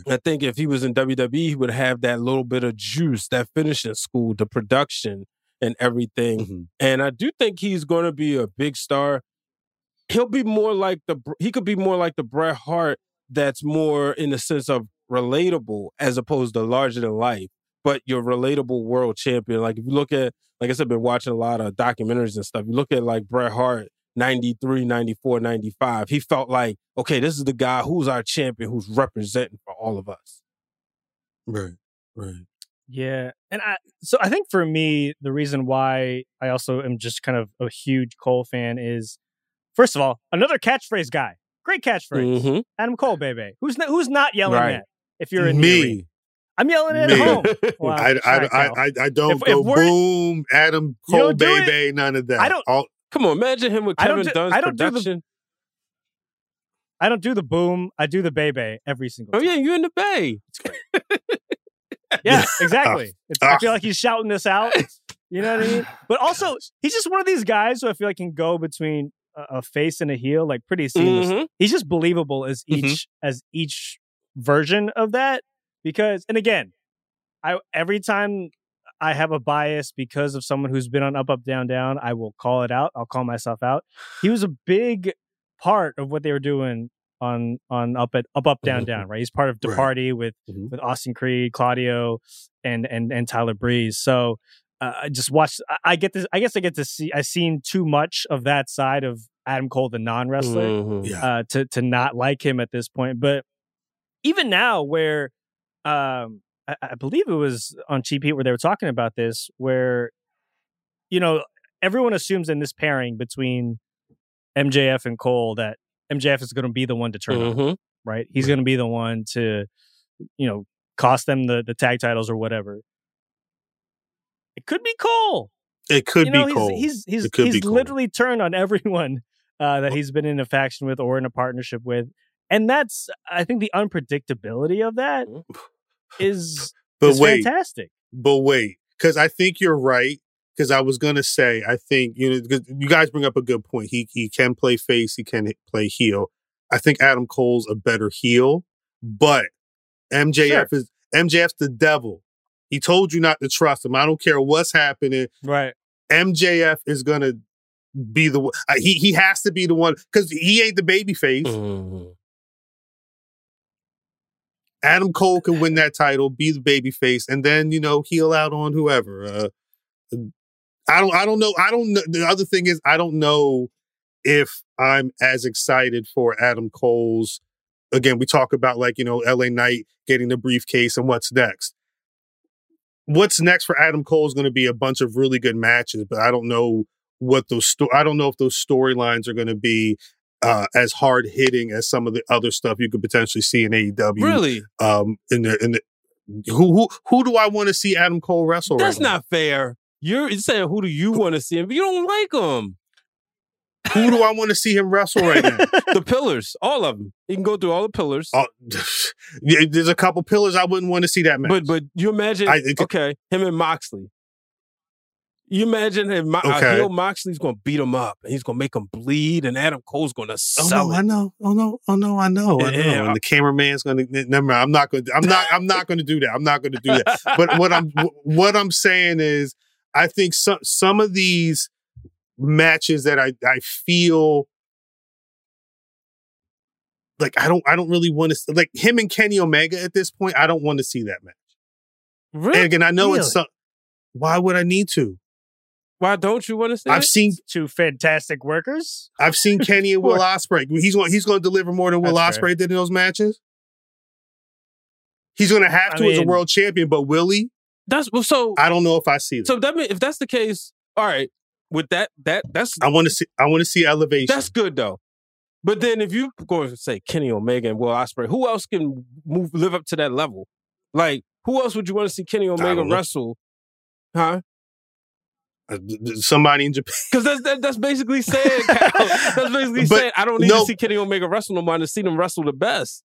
I think if he was in WWE, he would have that little bit of juice, that finishing school, the production and everything. Mm-hmm. And I do think he's going to be a big star. He'll be more like the he could be more like the Bret Hart that's more in the sense of relatable as opposed to larger than life. But your relatable world champion. Like if you look at, like I said, I've been watching a lot of documentaries and stuff. You look at like Bret Hart 93, 94, 95. He felt like, okay, this is the guy who's our champion, who's representing for all of us. Right. Right. Yeah. And I so I think for me, the reason why I also am just kind of a huge Cole fan is first of all, another catchphrase guy. Great catchphrase. Mhm. Adam Cole, baby. Who's not, who's not yelling Right. that if you're in the arena? Me. I'm yelling it Me. at home. Wow. I, I, I, I, I don't If- if go we're- boom, Adam Cole, don't do it? baby, none of that. I don't- All, Come on, imagine him with Kevin do- Dunn's I don't do the- production. I don't do the boom. I do the baby every single oh yeah, you in the bay. Yeah, exactly. It's, I feel like he's shouting this out. You know what I mean? But also, he's just one of these guys who I feel like can go between a, a face and a heel like pretty seamless. Mhm. He's just believable as each Mhm. as each version of that. Because, and again, I every time I have a bias because of someone who's been on up, up, down, down, I will call it out. I'll call myself out. He was a big part of what they were doing on on up at up, up, down, down. Right? He's part of the Right. party with Mhm. with Austin Creed, Claudio, and and and Tyler Breeze. So uh, I just watched. I, I get this. I guess I get to see. I've seen too much of that side of Adam Cole, the non wrestler, Mhm. yeah. uh, to to not like him at this point. But even now, where um, I, I believe it was on Cheap Heat where they were talking about this, where you know everyone assumes in this pairing between MJF and Cole that MJF is going to be the one to turn on Mhm. right? He's going to be the one to, you know, cost them the, the tag titles or whatever. It could be Cole. it could you know, be he's, Cole. He's he's he's Cole. literally turned on everyone uh, that he's been in a faction with or in a partnership with, and that's I think the unpredictability of that is but is wait, fantastic. but wait, because I think you're right. Because I was gonna say, I think you know, you guys bring up a good point. He he can play face, he can play heel. I think Adam Cole's a better heel, but MJF is MJF's the devil. He told you not to trust him. I don't care what's happening. Right. MJF is gonna be the one. uh, He he has to be the one because he ain't the baby face. Mhm. Adam Cole can win that title, be the baby face, and then you know heel out on whoever. Uh, I don't. I don't know. I don't know. The other thing is, I don't know if I'm as excited for Adam Cole's. Again, we talk about like you know L.A. Knight getting the briefcase and what's next. What's next for Adam Cole is going to be a bunch of really good matches, but I don't know what those. Sto- I don't know if those storylines are going to be uh, as hard hitting as some of the other stuff you could potentially see in AEW Really? um in the in the who who who do I want to see Adam Cole wrestle That's right now? not fair. You're you're saying who do you want to see him, you don't like him. Who do I want to see him wrestle right now? The pillars, all of them. You can go through all the pillars. Oh, yeah, there's a couple pillars I wouldn't want to see that match. But but you imagine I- it okay, him and Moxley. You imagine him, Mo- uh, Okay. heel Moxley's gonna beat him up and he's gonna make him bleed, and Adam Cole's gonna sell. oh no, it. I know. Oh no, oh no, I know, I know. Yeah. And the cameraman's gonna never mind. I'm not gonna I'm not I'm not gonna do that. I'm not gonna do that. But what I'm what I'm saying is I think some some of these matches that I I feel like I don't I don't really want to like him and Kenny Omega at this point. I don't want to see that match. Really? And again, I know it's some. Why would I need to? Why don't you want to see I've it? seen Two fantastic workers. I've seen Kenny and Will Ospreay. He's going he's going to deliver more than Will That's fair. Ospreay did in those matches. He's going to have I to as a world champion, but Willie, That's well, so. I don't know if I see that. so that mean, if that's the case, all right. With that, that that's I want to see I want to see elevation. that's good though. But then if you going to say Kenny Omega and Will Ospreay, who else can move live up to that level? Like who else would you want to see Kenny Omega wrestle? Huh? Uh, somebody in Japan. Because that's that, that's basically saying that's basically But saying I don't need no- to see Kenny Omega wrestle no more to see them wrestle the best.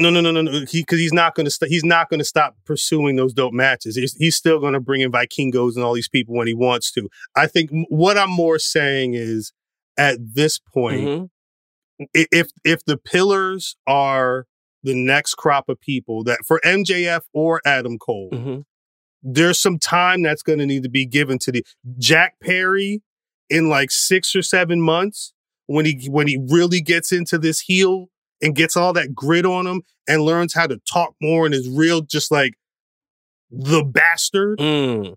No, no, no, no, no. He because he's not going to st- he's not going to stop pursuing those dope matches. He's, he's still going to bring in Vikingos and all these people when he wants to. I think m- what I'm more saying is at this point, Mhm. if if the pillars are the next crop of people that for MJF or Adam Cole, Mhm. there's some time that's going to need to be given to the Jack Perry in like six or seven months when he when he really gets into this heel and gets all that grit on him and learns how to talk more and is real just like the bastard. Mm.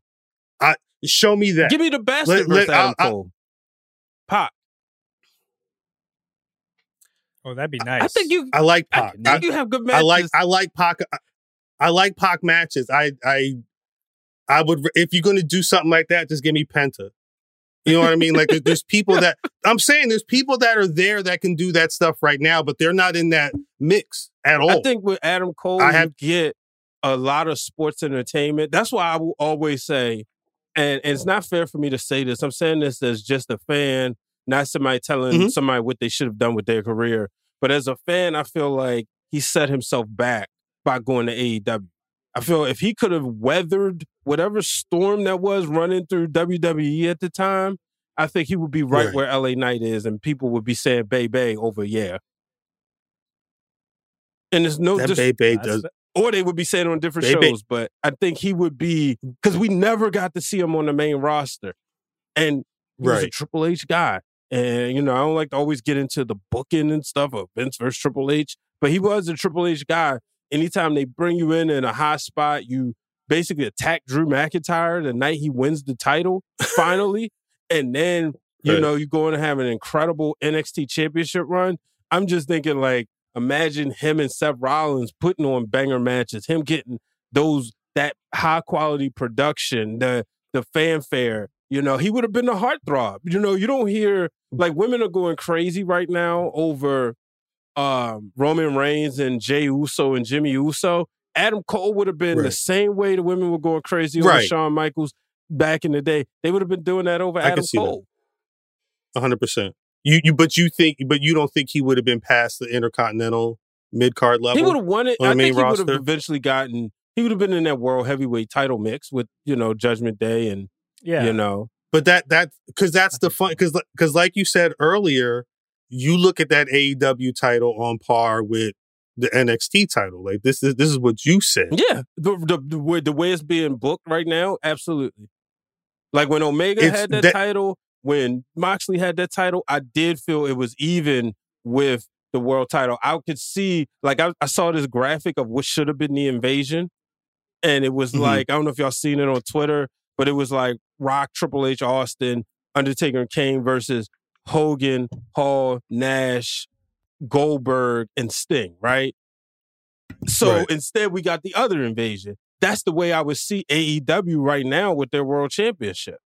Show me that. Give me the bastard Let- let- versus Adam I- I- Pop. Oh, that'd be nice. I think you. I like Pac. I, I, you have good matches. I like I like Pac. I, I like Pac matches. I I I would if you're gonna do something like that, just give me Penta. You know what I mean? Like there's, people that I'm saying there's people that are there that can do that stuff right now, but they're not in that mix at all. I think with Adam Cole, I have- you get a lot of sports entertainment. That's why I will always say, and, and it's not fair for me to say this. I'm saying this as just a fan, not somebody telling Mhm. somebody what they should have done with their career. But as a fan, I feel like he set himself back by going to AEW. I feel if he could have weathered whatever storm that was running through WWE at the time, I think he would be right, Right. where LA Knight is, and people would be saying "Bay Bay" over yeah. And there's no that dis- Bay Bay does. or they would be saying on different Bay Bay- shows. But I think he would be mm. because we never got to see him on the main roster, and he was a Triple H guy. And you know, I don't like to always get into the booking and stuff of Vince versus Triple H, but he was a Triple H guy. Anytime they bring you in in a high spot, you basically attack Drew McIntyre the night he wins the title finally, and then you Right. know you're going to have an incredible NXT Championship run. I'm just thinking like, imagine him and Seth Rollins putting on banger matches, him getting those that high quality production, the the fanfare. You know, he would have been a heartthrob. You know, you don't hear like women are going crazy right now over um Roman Reigns and Jey Uso and Jimmy Uso. Adam Cole would have been the same way the women were going crazy over Right. Shawn Michaels back in the day. They would have been doing that over I can Adam see. Cole. hundred percent. You you but you think but you don't think he would have been past the intercontinental mid card level? He would have won it. I main think he would have eventually gotten. He would have been in that world heavyweight title mix with you know Judgment Day and yeah. you know But that that because that's the fun because because like you said earlier, you look at that AEW title on par with the NXT title. Like this is this is what you said. yeah the the, the, way, the way it's being booked right now, absolutely. Like when Omega It's had that, that- title, when Moxley had that title, I did feel it was even with the world title. I could see like I, I saw this graphic of what should have been the invasion, and it was Mhm. like I don't know if y'all seen it on Twitter, but it was like Rock, Triple H, Austin, Undertaker, and Kane versus Hogan, Hall, Nash, Goldberg, and Sting, right? So Right. instead, we got the other invasion. That's the way I would see AEW right now with their world championship.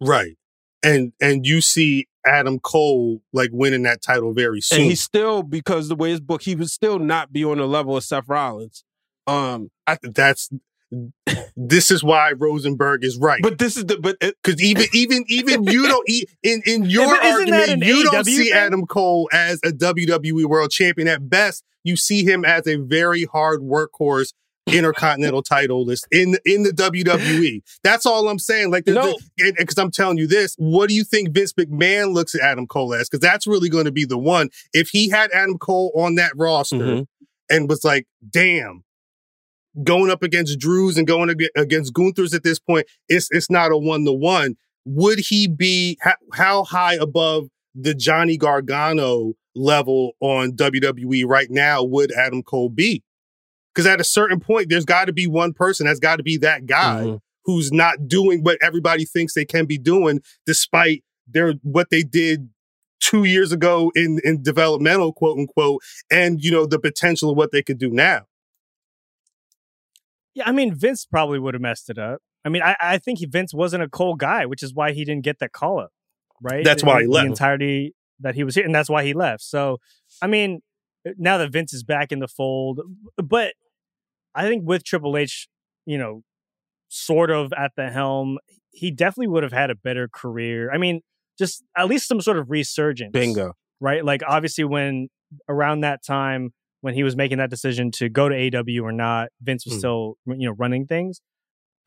Right. And and you see Adam Cole like winning that title very soon. And he still, because the way his book, he would still not be on the level of Seth Rollins. Um, I, that's this is why Rosenberg is right. but this is the but Because even even even you don't in in your but isn't that argument you don't see thing? Adam Cole as a WWE World Champion. At best, you see him as a very hard workhorse intercontinental titleist in in the WWE. That's all I'm saying. Like, No. because I'm telling you this. What do you think Vince McMahon looks at Adam Cole as? Because that's really going to be the one. If he had Adam Cole on that roster Mhm. and was like, "Damn." Going up against Drews and going against Gunther's at this point, it's it's not a one to one. Would he be how, how high above the Johnny Gargano level on WWE right now? Would Adam Cole be? Because at a certain point, there's got to be one person that's got to be that guy Mhm. who's not doing what everybody thinks they can be doing, despite their what they did two years ago in in developmental quote unquote, and you know the potential of what they could do now. Yeah, I mean, Vince probably would have messed it up. I mean, I, I think he, Vince wasn't a Cole guy, which is why he didn't get that call up, right? That's The- why he the left. entirety that he was here, and that's why he left. So, I mean, uh, now that Vince is back in the fold, but I think with Triple H, you know, sort of at the helm, he definitely would have had a better career. I mean, just at least some sort of resurgence bingo. right? Like obviously when around that time when he was making that decision to go to AW or not, Vince was Mm. still you know running things.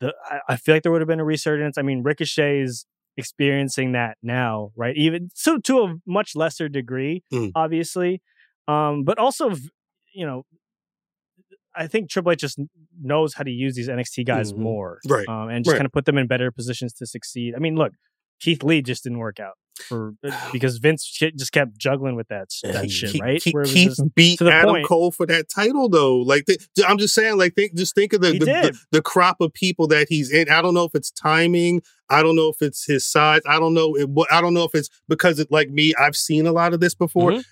The, I, I feel like there would have been a resurgence. I mean, Ricochet's experiencing that now, right? Even so, to a much lesser degree, Mm. obviously, um, but also you know. I think Triple H just knows how to use these NXT guys Mhm. more, Right. Um, and just Right. kind of put them in better positions to succeed. I mean, look, Keith Lee just didn't work out for because Vince just kept juggling with that that shit, right? Keith, Where it Keith beat to the Adam point- Cole for that title, though. Like, th- I'm just saying, like, think, just think of the the, the the crop of people that he's in. I don't know if it's timing. I don't know if it's his size. I don't know. It, I don't know if it's because it like me. I've seen a lot of this before. Mm-hmm. Mhm.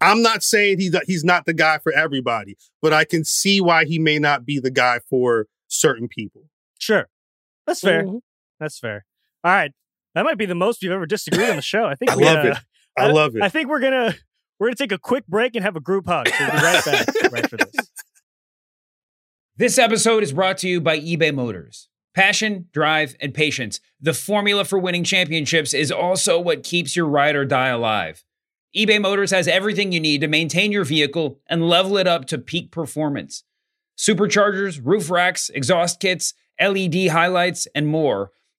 I'm not saying he's he's not the guy for everybody, but I can see why he may not be the guy for certain people. Sure. That's fair. Mm-hmm. That's fair. All right. That might be the most you've ever disagreed on the show. I think I we, love uh, it. I love it. I think we're gonna we're gonna take a quick break and have a group hug. So we'll be right back right for this. This episode is brought to you by eBay Motors. Passion, drive, and patience. The formula for winning championships is also what keeps your ride or die alive. eBay Motors has everything you need to maintain your vehicle and level it up to peak performance. Superchargers, roof racks, exhaust kits, LED highlights, and more.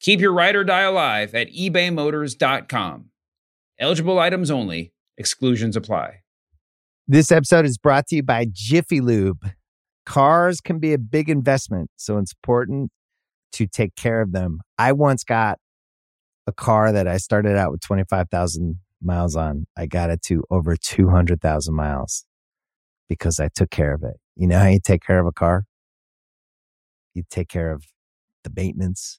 Keep your ride or die alive at ebaymotors.com. Eligible items only, exclusions apply. This episode is brought to you by Jiffy Lube. Cars can be a big investment, so it's important to take care of them. I once got a car that I started out with 25,000 miles on. I got it to over 200,000 miles because I took care of it. You know how you take care of a car? You take care of the maintenance,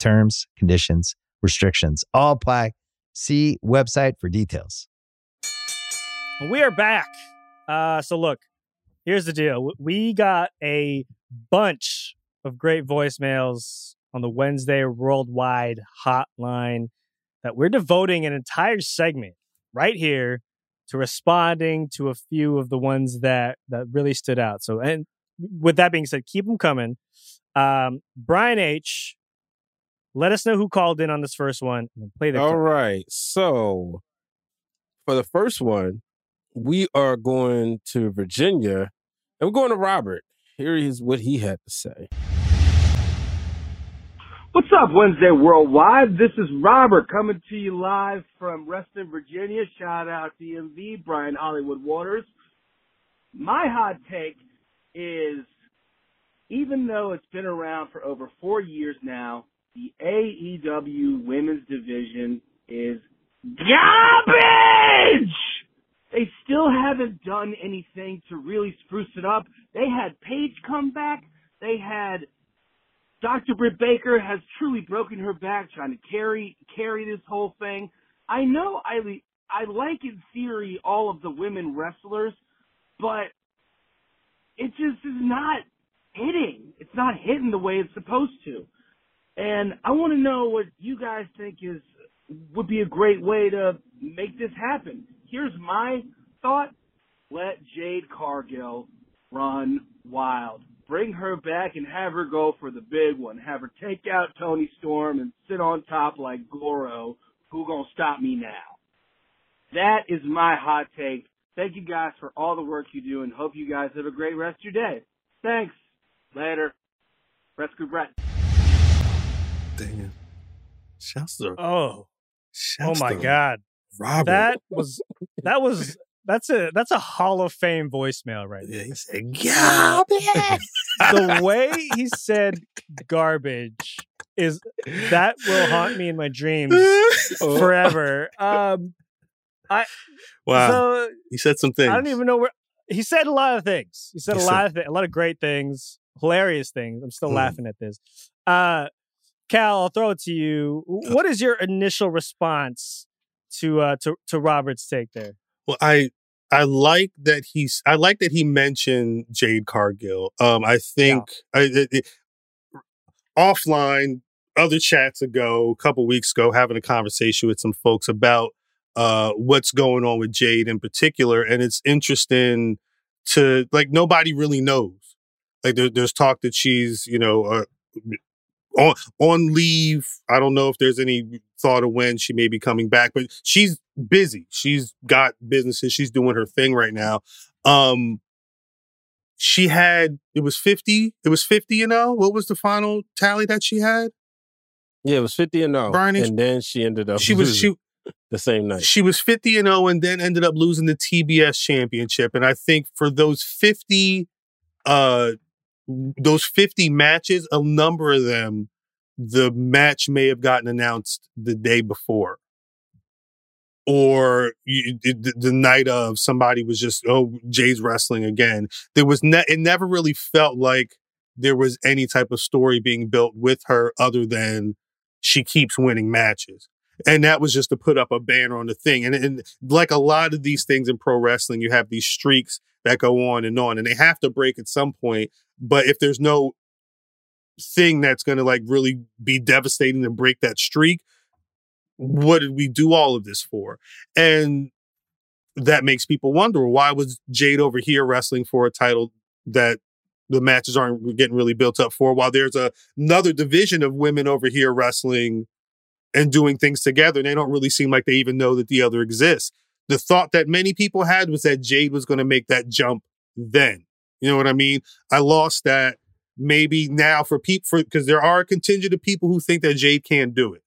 Terms, conditions, restrictions all apply. See website for details. We are back. Uh, so look, here's the deal. We got a bunch of great voicemails on the Wednesday worldwide hotline that we're devoting an entire segment right here to responding to a few of the ones that that really stood out. So, and with that being said, keep them coming. Um, Brian H, let us know who called in on this first one and play the All clip. right. So for the first one, we are going to Virginia and we're going to Robert. Here is what he had to say. What's up, Wednesday Worldwide? This is Robert coming to you live from Reston, Virginia. Shout out DMV, Brian Hollywood Waters. My hot take is even though it's been around for over four years now, the AEW women's division is garbage! They still haven't done anything to really spruce it up. They had Paige come back. They had Dr. Britt Baker has truly broken her back trying to carry carry this whole thing. I know I I like in theory all of the women wrestlers, but it just is not hitting. It's not hitting the way it's supposed to. And I want to know what you guys think is would be a great way to make this happen. Here's my thought. Let Jade Cargill run wild. Bring her back and have her go for the big one. Have her take out Toni Storm and sit on top like Goro. Who gonna stop me now? That is my hot take. Thank you guys for all the work you do and hope you guys have a great rest of your day. Thanks. Later. Rescue Brett. Damn. Oh, oh my God, Robert. that was that was that's a that's a Hall of Fame voicemail right there. yeah, he said garbage. the way he said garbage is that will haunt me in my dreams forever. Um, I Wow. so he said some things. I don't even know where. he said a lot of things. He said He a said- lot of th- a lot of great things, hilarious things. I'm still Hmm. laughing at this. Uh, Khal, I'll throw it to you. What is your initial response to uh to to Robert's take there? Well, I I like that he's I like that he mentioned Jade Cargill. Um, I think I, it, it- offline, other chats ago, a couple weeks ago, having a conversation with some folks about uh what's going on with Jade in particular, and it's interesting to like nobody really knows. Like there, there's talk that she's you know uh, on on leave. I don't know if there's any thought of when she may be coming back, but she's busy. She's got businesses. She's doing her thing right now. Um she had it was 50. It was 50, you know. What was the final tally that she had? Yeah, it was 50 and 0. Brian, and then she ended up She was she the same night. she was 50 and 0 and then ended up losing the TBS championship. And I think for those 50 uh those 50 matches, a number of them, the match may have gotten announced the day before. Or you, the, the night of somebody was just, oh, Jay's wrestling again. There was, ne- it never really felt like there was any type of story being built with her other than she keeps winning matches and that was just to put up a banner on the thing. And, and like a lot of these things in pro wrestling, you have these streaks that go on and on, and they have to break at some point. But if there's no thing that's going to like really be devastating to break that streak, what did we do all of this for? And that makes people wonder why was Jade over here wrestling for a title that the matches aren't getting really built up for, while there's a, another division of women over here wrestling and doing things together. And they don't really seem like they even know that the other exists. The thought that many people had was that Jade was going to make that jump then. You know what I mean? I lost that maybe now for people, for because there are a contingent of people who think that Jade can't do it.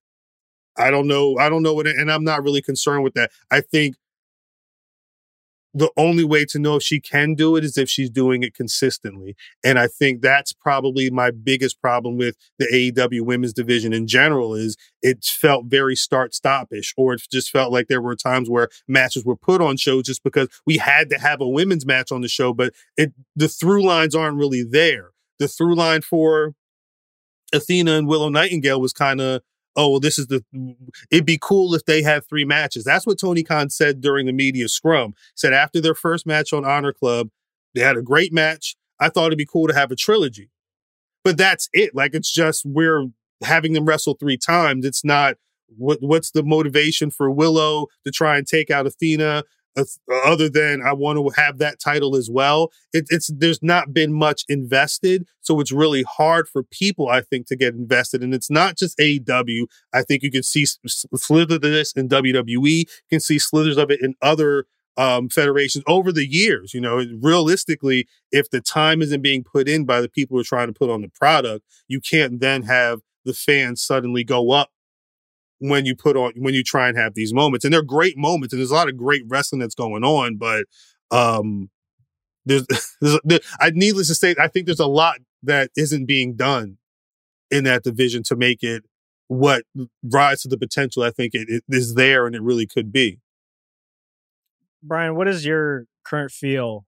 I don't know. I don't know what, and I'm not really concerned with that. I think the only way to know if she can do it is if she's doing it consistently. And I think that's probably my biggest problem with the AEW women's division in general is it felt very start stopish, or it just felt like there were times where matches were put on shows just because we had to have a women's match on the show, but it the through lines aren't really there. The through line for Athena and Willow Nightingale was kind of, oh, well, this is the, it'd be cool if they had three matches. That's what Tony Khan said during the media scrum. He said after their first match on Honor Club, they had a great match. I thought it'd be cool to have a trilogy. But that's it. Like it's just we're having them wrestle three times. It's not what what's the motivation for Willow to try and take out Athena other than I want to have that title as well. It, it's there's not been much invested, so it's really hard for people I think to get invested. And it's not just AEW. I think you can see slithers of this in WWE. You can see slithers of it in other um, federations over the years. You know, realistically, if the time isn't being put in by the people who are trying to put on the product, you can't then have the fans suddenly go up when you put on when you try and have these moments and they're great moments and there's a lot of great wrestling that's going on but um there's, there's there, I needless to say I think there's a lot that isn't being done in that division to make it what rise to the potential I think it, it is there and it really could be. Brian, what is your current feel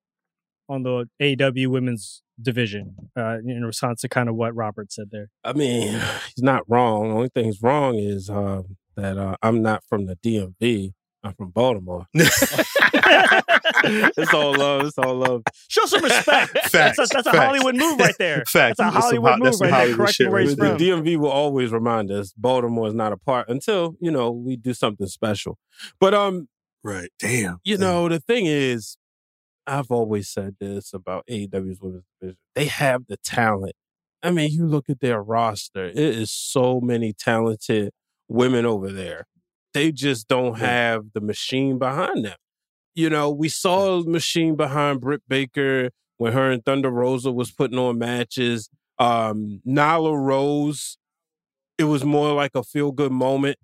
on the AEW women's division uh, in response to kind of what Robert said there? I mean, he's not wrong. The only thing he's wrong is um, that uh, I'm not from the DMV. I'm from Baltimore. it's all love. It's all love. Show some respect. Facts, that's a, that's a. Hollywood move right there. Facts. That's a That's some Hollywood ho- that's move right there. Hollywood Correcting shit where he's right from. The DMV will always remind us Baltimore is not a part until you know we do something special. But um, right damn you know the thing is, I've always said this about AEW's women's division. They have the talent. I mean, you look at their roster; it is so many talented women over there. They just don't have the machine behind them. You know, we saw a machine behind Britt Baker when her and Thunder Rosa was putting on matches. Um, Nyla Rose, it was more like a feel good moment.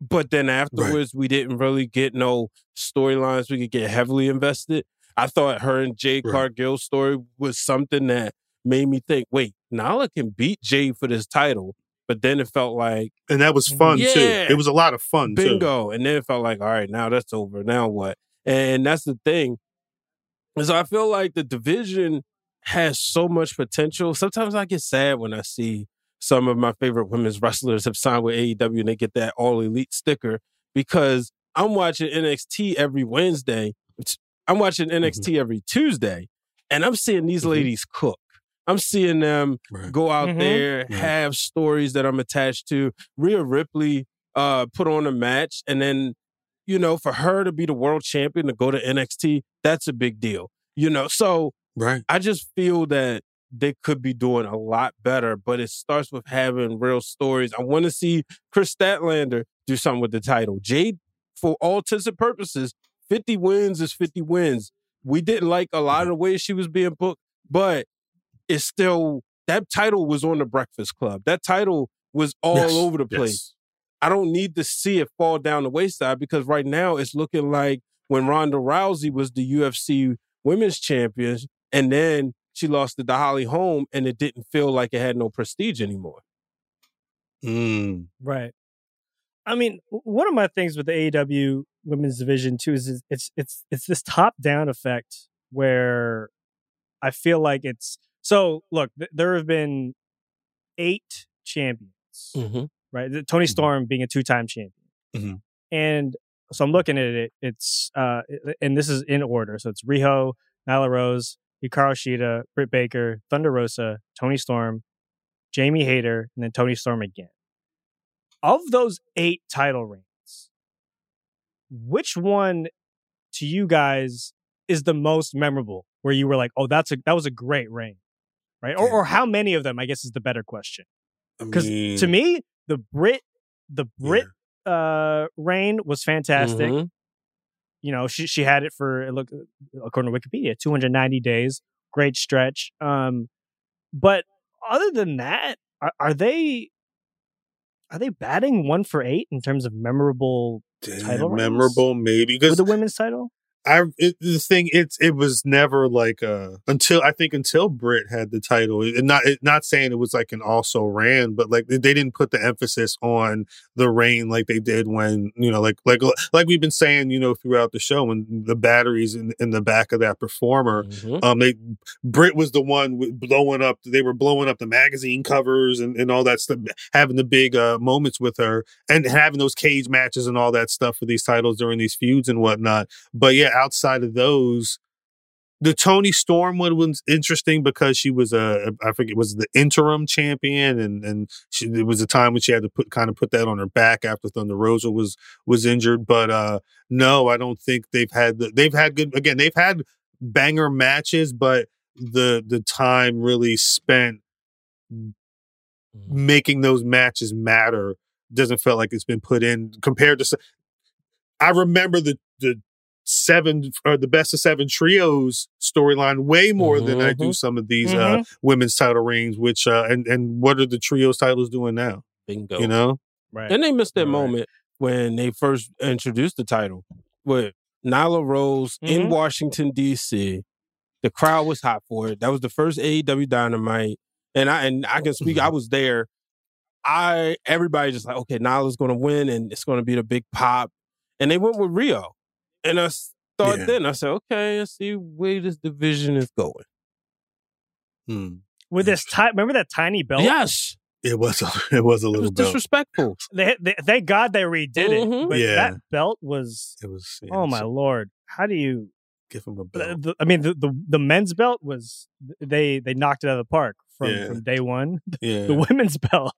But then afterwards, we didn't really get no storylines we could get heavily invested. I thought her and Right. Cargill's story was something that made me think, wait, Nyla can beat Jade for this title. But then it felt like and that was fun too it was a lot of fun too bingo. And then it felt like, all right, now that's over. Now what? And that's the thing. So I feel like the division has so much potential. Sometimes I get sad when I see some of my favorite women's wrestlers have signed with AEW and they get that all elite sticker because I'm watching NXT every Wednesday. I'm watching NXT every Tuesday and I'm seeing these ladies cook. I'm seeing them go out Mhm. there, Right. have stories that I'm attached to. Rhea Ripley uh, put on a match, and then you know, for her to be the world champion to go to NXT, that's a big deal. You know, so right. I just feel that they could be doing a lot better, but it starts with having real stories. I want to see Kris Statlander do something with the title. Jade, for all intents and purposes, 50 wins is 50 wins. We didn't like a lot of the ways she was being booked, but it's still that title was on the Breakfast Club. That title was all Yes, over the yes. place. I don't need to see it fall down the wayside because right now it's looking like when Ronda Rousey was the UFC Women's Champion, and then she lost it to Holly Holm, and it didn't feel like it had no prestige anymore. Mm. Right. I mean, one of my things with the AEW women's division too is it's it's it's this top down effect where I feel like it's so. Look, th- there have been eight champions, Mm-hmm. right? Toni Storm being a two time champion, Mhm. and so I'm looking at it. It's uh, and this is in order. So it's Riho, Nyla Rose, Hikaru Shida, Britt Baker, Thunder Rosa, Toni Storm, Jamie Hayter, and then Toni Storm again. Of those eight title reigns, which one to you guys is the most memorable? Where you were like, "Oh, that's a that was a great reign," right? Or, or how many of them? I guess is the better question. Because to mean- me, the Britt the Britt uh reign was fantastic. Mhm. You know, she she had it for it look according to Wikipedia, 290 days, great stretch. Um, but other than that, are, are they are they batting one for eight in terms of memorable title reigns memorable maybe because the women's title? I it, the thing it's it was never like uh until I think until Britt had the title and not it, not saying it was like an also ran but like they they didn't put the emphasis on the reign like they did when you know like like like we've been saying you know throughout the show when the batteries in, in the back of that performer Mm-hmm. um they Britt was the one blowing up they were blowing up the magazine covers and, and all that stuff having the big uh moments with her and having those cage matches and all that stuff for these titles during these feuds and whatnot but yeah outside of those the Toni Storm one was interesting because she was a I forget was the interim champion and and she, it was a time when she had to put kind of put that on her back after Thunder Rosa was was injured but uh no I don't think they've had the, they've had good again they've had banger matches but the the time really spent making those matches matter doesn't feel like it's been put in compared to I remember the the seven or the best of seven trios storyline way more than I do Mhm. some of these uh Mhm. women's title reigns which uh and and what are the trios titles doing now Bingo. you know Right. And they missed that moment when they first introduced the title with Nyla Rose in Mhm. Washington D.C. The crowd was hot for it. That was the first AEW Dynamite, and I and I can speak. Mm-hmm. I was there. I everybody just like okay, Nyla's going to win, and it's going to be the big pop. And they went with Riho, and I thought Yeah. then I said, okay, I see where this division is going. Hmm. With this ti- remember that tiny belt? Yes, it was a, it was a it little was disrespectful. They, they, thank God they redid it. Mhm. But Yeah. that belt was it was yeah, oh my so lord. How do you give him a belt the- I mean the, the the men's belt was they they knocked it out of the park from, Yeah. from day one. yeah The women's belt.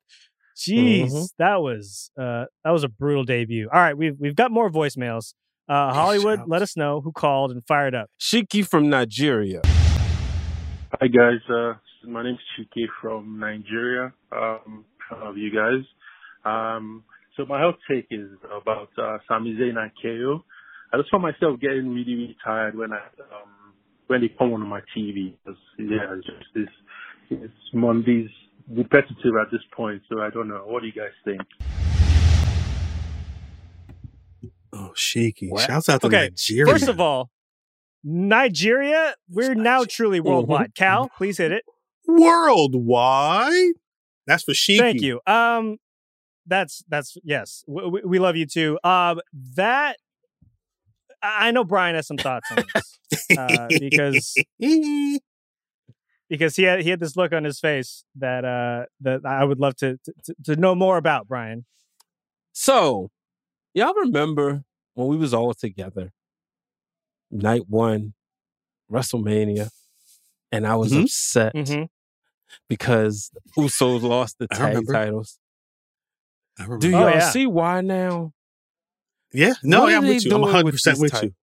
Jeez, Mhm. that was uh that was a brutal debut. All right, we've we've got more voicemails. Uh Hollywood, let us know who called and fired up. Chike from Nigeria. Hi guys, uh, my name's Chike from Nigeria. Um, proud of you guys. Um, so my hot take is about uh, Sami Zayn and KO. I just found myself getting really, really tired when I um, when they come on my TV. 'Cause, yeah, it's just this it's Monday's repetitive at this point. So I don't know. What do you guys think? Oh Chike What? shouts out to Okay, Nigeria First of all, Nigeria, we're now truly worldwide. Khal, please hit it. worldwide that's for Chike Thank you. Um, that's that's yes. We, we- we love you too. Um, that I I know Brian has some thoughts on this uh, because because he had he had this look on his face that uh that I would love to to, to know more about, Brian. So, y'all remember when we was all together, night one, WrestleMania, and I was Mhm. upset Mhm. because Usos lost the I tag remember. titles. I remember. Do Oh, y'all yeah. see why now? Yeah, no, yeah, I'm with you. I'm doing 100 percent these with you.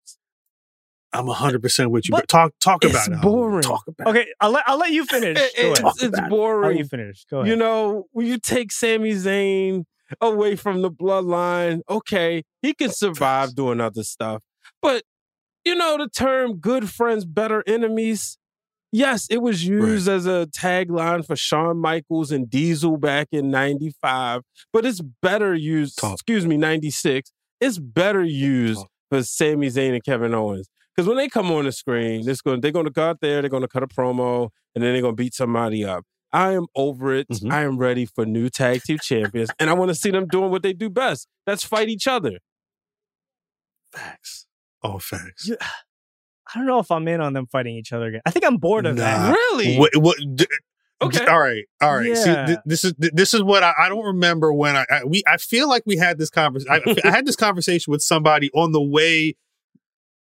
I'm 100 percent with you. But But talk talk it's about it. Hollywood. boring. Talk about Okay, I'll let I'll let you finish. It- Go it's ahead. it's I'll let you finish. Go ahead. You know, when you take Sami Zayn away from the bloodline, okay, he can survive doing other stuff. But you know, the term good friends, better enemies. Yes, it was used as a tagline for Shawn Michaels and Diesel back in 95, but it's better used, excuse me, 96. It's better used for Sami Zayn and Kevin Owens. Because when they come on the screen, it's going, they're going to go out there, they're going to cut a promo, and then they're going to beat somebody up. I am over it. Mm-hmm. I am ready for new tag team champions, and I want to see them doing what they do best. That's fight each other. Facts. All facts. I don't know if I'm in on them fighting each other again. I think I'm bored of that. Really? What, what, d- Okay. All right. All right. See, th- this is th- this is what I, I don't remember when I, I we I feel like we had this conversation. I, I had this conversation with somebody on the way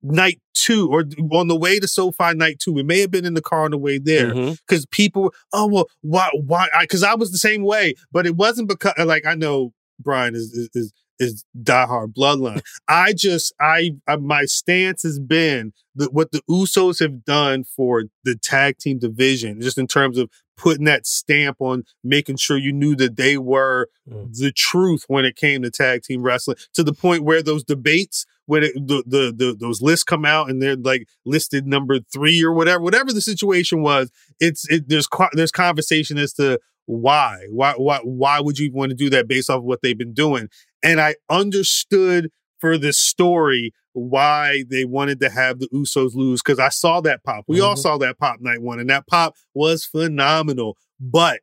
night two or on the way to SoFi night two. We may have been in the car on the way there mm-hmm. because people. Oh well, why why? Because I, was the same way, but it wasn't because uh, like I know Brian is is is, is diehard bloodline. I just I, I my stance has been that what the Usos have done for the tag team division, just in terms of putting that stamp on making sure you knew that they were mm. the truth when it came to tag team wrestling to the point where those debates when it, the, the the those lists come out and they're like listed number three or whatever whatever the situation was it's it there's there's conversation as to why why why why would you want to do that based off of what they've been doing? And I understood for this story why they wanted to have the Usos lose because I saw that pop. We all Mhm. saw that pop night one, and that pop was phenomenal. But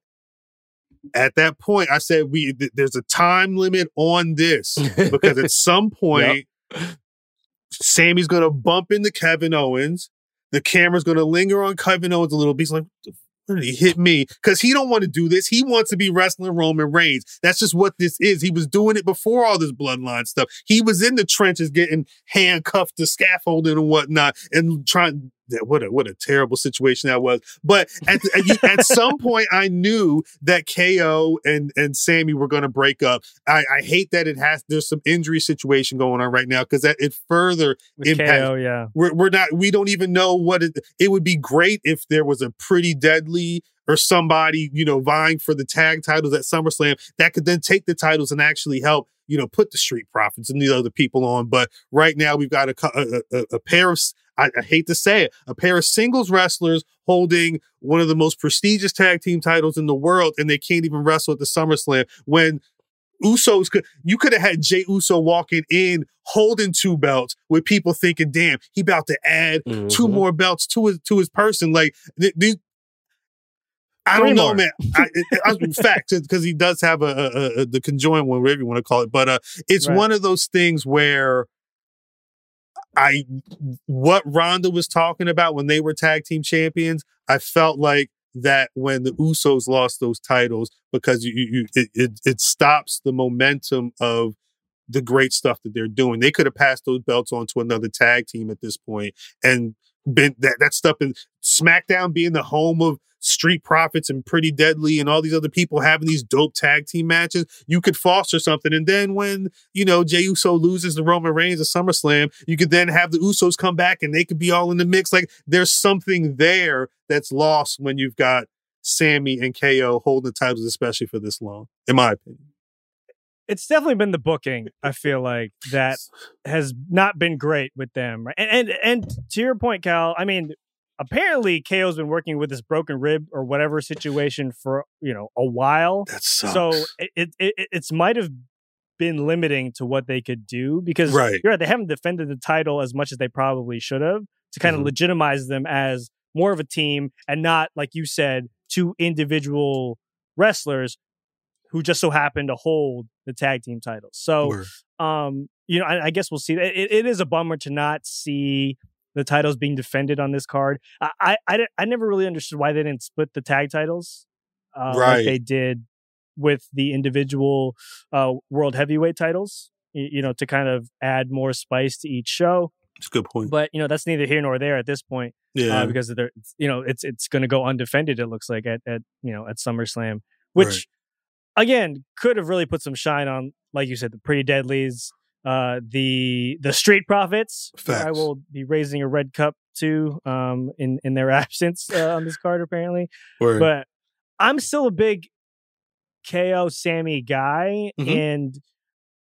at that point, I said we th- there's a time limit on this because at some point, Sami's gonna bump into Kevin Owens. The camera's gonna linger on Kevin Owens a little bit. He's like, "What the he hit me? Because he don't want to do this. He wants to be wrestling Roman Reigns. That's just what this is. He was doing it before all this bloodline stuff. He was in the trenches getting handcuffed to scaffolding and whatnot, and trying. That- What a what a terrible situation that was. But at at, at some point, I knew that KO and and Sami were going to break up. I, I hate that it has. There's some injury situation going on right now because that it further With impacts. KO, yeah. We're, we're not, we don't even know what it, it would be great if there was a pretty deadly or somebody, you know, vying for the tag titles at SummerSlam that could then take the titles and actually help, you know, put the Street Profits and these other people on. But right now we've got a, a, a, a pair of, I, I hate to say it, a pair of singles wrestlers holding one of the most prestigious tag team titles in the world and they can't even wrestle at the SummerSlam when Usos could you could have had Jey Uso walking in holding two belts with people thinking, damn, he about to add two Mhm. more belts to his to his person. Like th- th- I don't know, man. I, it, I, fact, because he does have a, a, a the conjoined one, whatever you want to call it. But uh, it's Right. one of those things where I what Ronda was talking about when they were tag team champions. I felt like that when the Usos lost those titles because you, you it, it it stops the momentum of the great stuff that they're doing. They could have passed those belts on to another tag team at this point and been that that stuff in SmackDown being the home of Street Profits and Pretty Deadly and all these other people having these dope tag team matches. You could foster something, and then when you know Jey Uso loses the Roman Reigns at SummerSlam, you could then have the Usos come back and they could be all in the mix. Like there's something there that's lost when you've got Sami and KO holding the titles, especially for this long, in my opinion. It's definitely been the booking. I feel like that has not been great with them. And and and to your point, Khal. I mean, apparently KO's been working with this broken rib or whatever situation for you know a while. That So it it, it it's might have been limiting to what they could do because Right. you're right, they haven't defended the title as much as they probably should have to kind Mhm. of legitimize them as more of a team and not like you said two individual wrestlers who just so happened to hold the tag team titles. So Word. um you know, I, I guess we'll see. It, it is a bummer to not see the titles being defended on this card. I, I, I, I never really understood why they didn't split the tag titles, uh, Right. like they did with the individual uh, world heavyweight titles. y- You know, to kind of add more spice to each show. It's a good point. But you know, that's neither here nor there at this point. Yeah. uh, because they're you know it's it's going to go undefended. It looks like at at you know at SummerSlam, which again could have really put some shine on, like you said, the Pretty Deadlies, uh, the the Street Profits. I will be raising a red cup to um in in their absence uh, on this card apparently. Word. But I'm still a big KO Sami guy, Mhm. and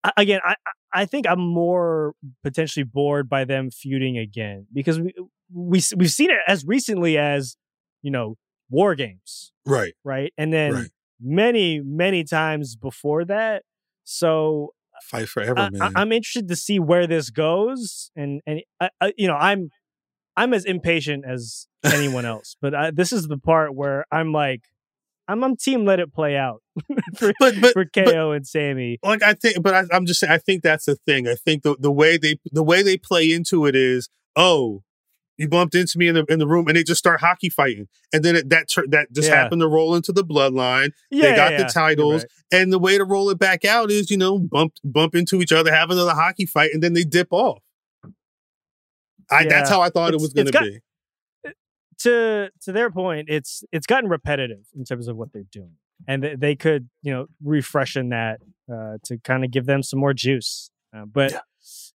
I- again, I I- I think I'm more potentially bored by them feuding again because we we we've seen it as recently as you know War Games, Right. right, and then Right. Many many times before that. So Fight forever, I, man. I, am interested to see where this goes, and and I, I, you know I'm I'm as impatient as anyone else, but I, this is the part where I'm like I'm I'm team let it play out for, but for KO and Sami. like I think, but I, I'm just saying, I think that's the thing. I think the the way they the way they play into it is, oh, you bumped into me in the in the room, and they just start hockey fighting, and then it, that tur- that just Yeah. happened to roll into the bloodline. Yeah, they got yeah, the yeah. titles, You're and the way to roll it back out is, you know, bump bump into each other, have another hockey fight, and then they dip off. I, That's how I thought it was going to got- be. to to their point, it's it's gotten repetitive in terms of what they're doing, and they, they could you know refreshen that uh, to kind of give them some more juice. Uh, but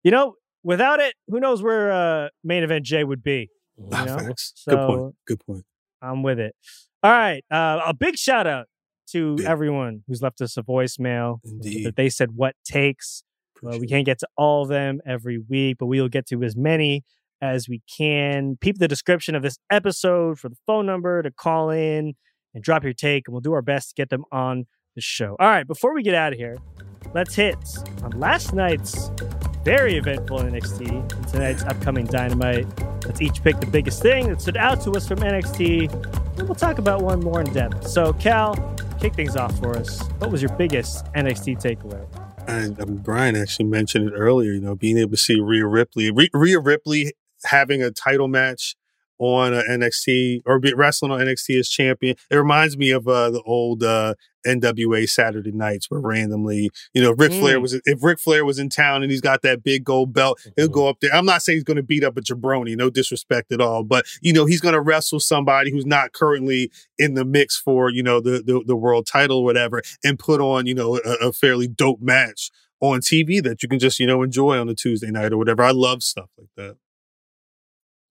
you know, without it, who knows where uh, main event Jey would be? You Ah, know? facts. Good point. Good point. I'm with it. All right, uh, a big shout out to everyone who's left us a voicemail. Indeed. That they said what takes. Uh, we can't get to all of them every week, but we will get to as many as we can. Peep the description of this episode for the phone number to call in and drop your take, and we'll do our best to get them on the show. All right, before we get out of here, let's hit on last night's very eventful NXT and tonight's upcoming Dynamite. Let's each pick the biggest thing that stood out to us from NXT, and we'll talk about one more in depth. So, Khal, kick things off for us. What was your biggest NXT takeaway? And um, Brian actually mentioned it earlier, you know, being able to see Rhea Ripley, Rhea Ripley having a title match on uh, NXT or be wrestling on NXT as champion. It reminds me of uh, the old uh, NWA Saturday nights where randomly, you know, Ric Flair Mm. was if Ric Flair was in town and he's got that big gold belt, he'll go up there. I'm not saying he's going to beat up a jabroni, no disrespect at all, but you know, he's going to wrestle somebody who's not currently in the mix for you know the the, the world title or whatever, and put on you know a, a fairly dope match on TV that you can just you know enjoy on a Tuesday night or whatever. I love stuff like that.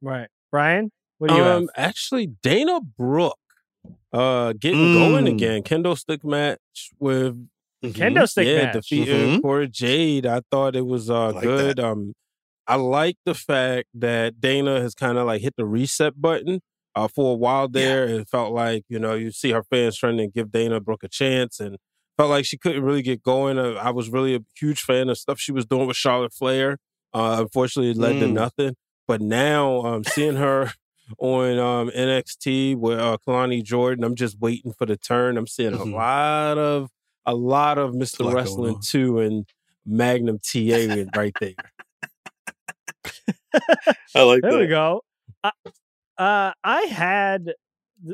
Right. Brian, what do you have? um, Actually, Dana Brooke uh, getting Mm. going again. Kendo stick match with Kendo stick yeah, match. defeating Mhm. Cora Jade. I thought it was uh, like good. Um, I like the fact that Dana has kind of like hit the reset button. Uh, for a while there, it felt like you know you see her fans trying to give Dana Brooke a chance, and felt like she couldn't really get going. Uh, I was really a huge fan of stuff she was doing with Charlotte Flair. Uh, unfortunately, it led to Mm. nothing. But now, um, seeing her on um, NXT with uh, Kelani Jordan, I'm just waiting for the turn. I'm seeing Mhm. a lot of a lot of Mr. lot Wrestling on. two and Magnum TA right there. I like there that. we go. Uh, uh, I had,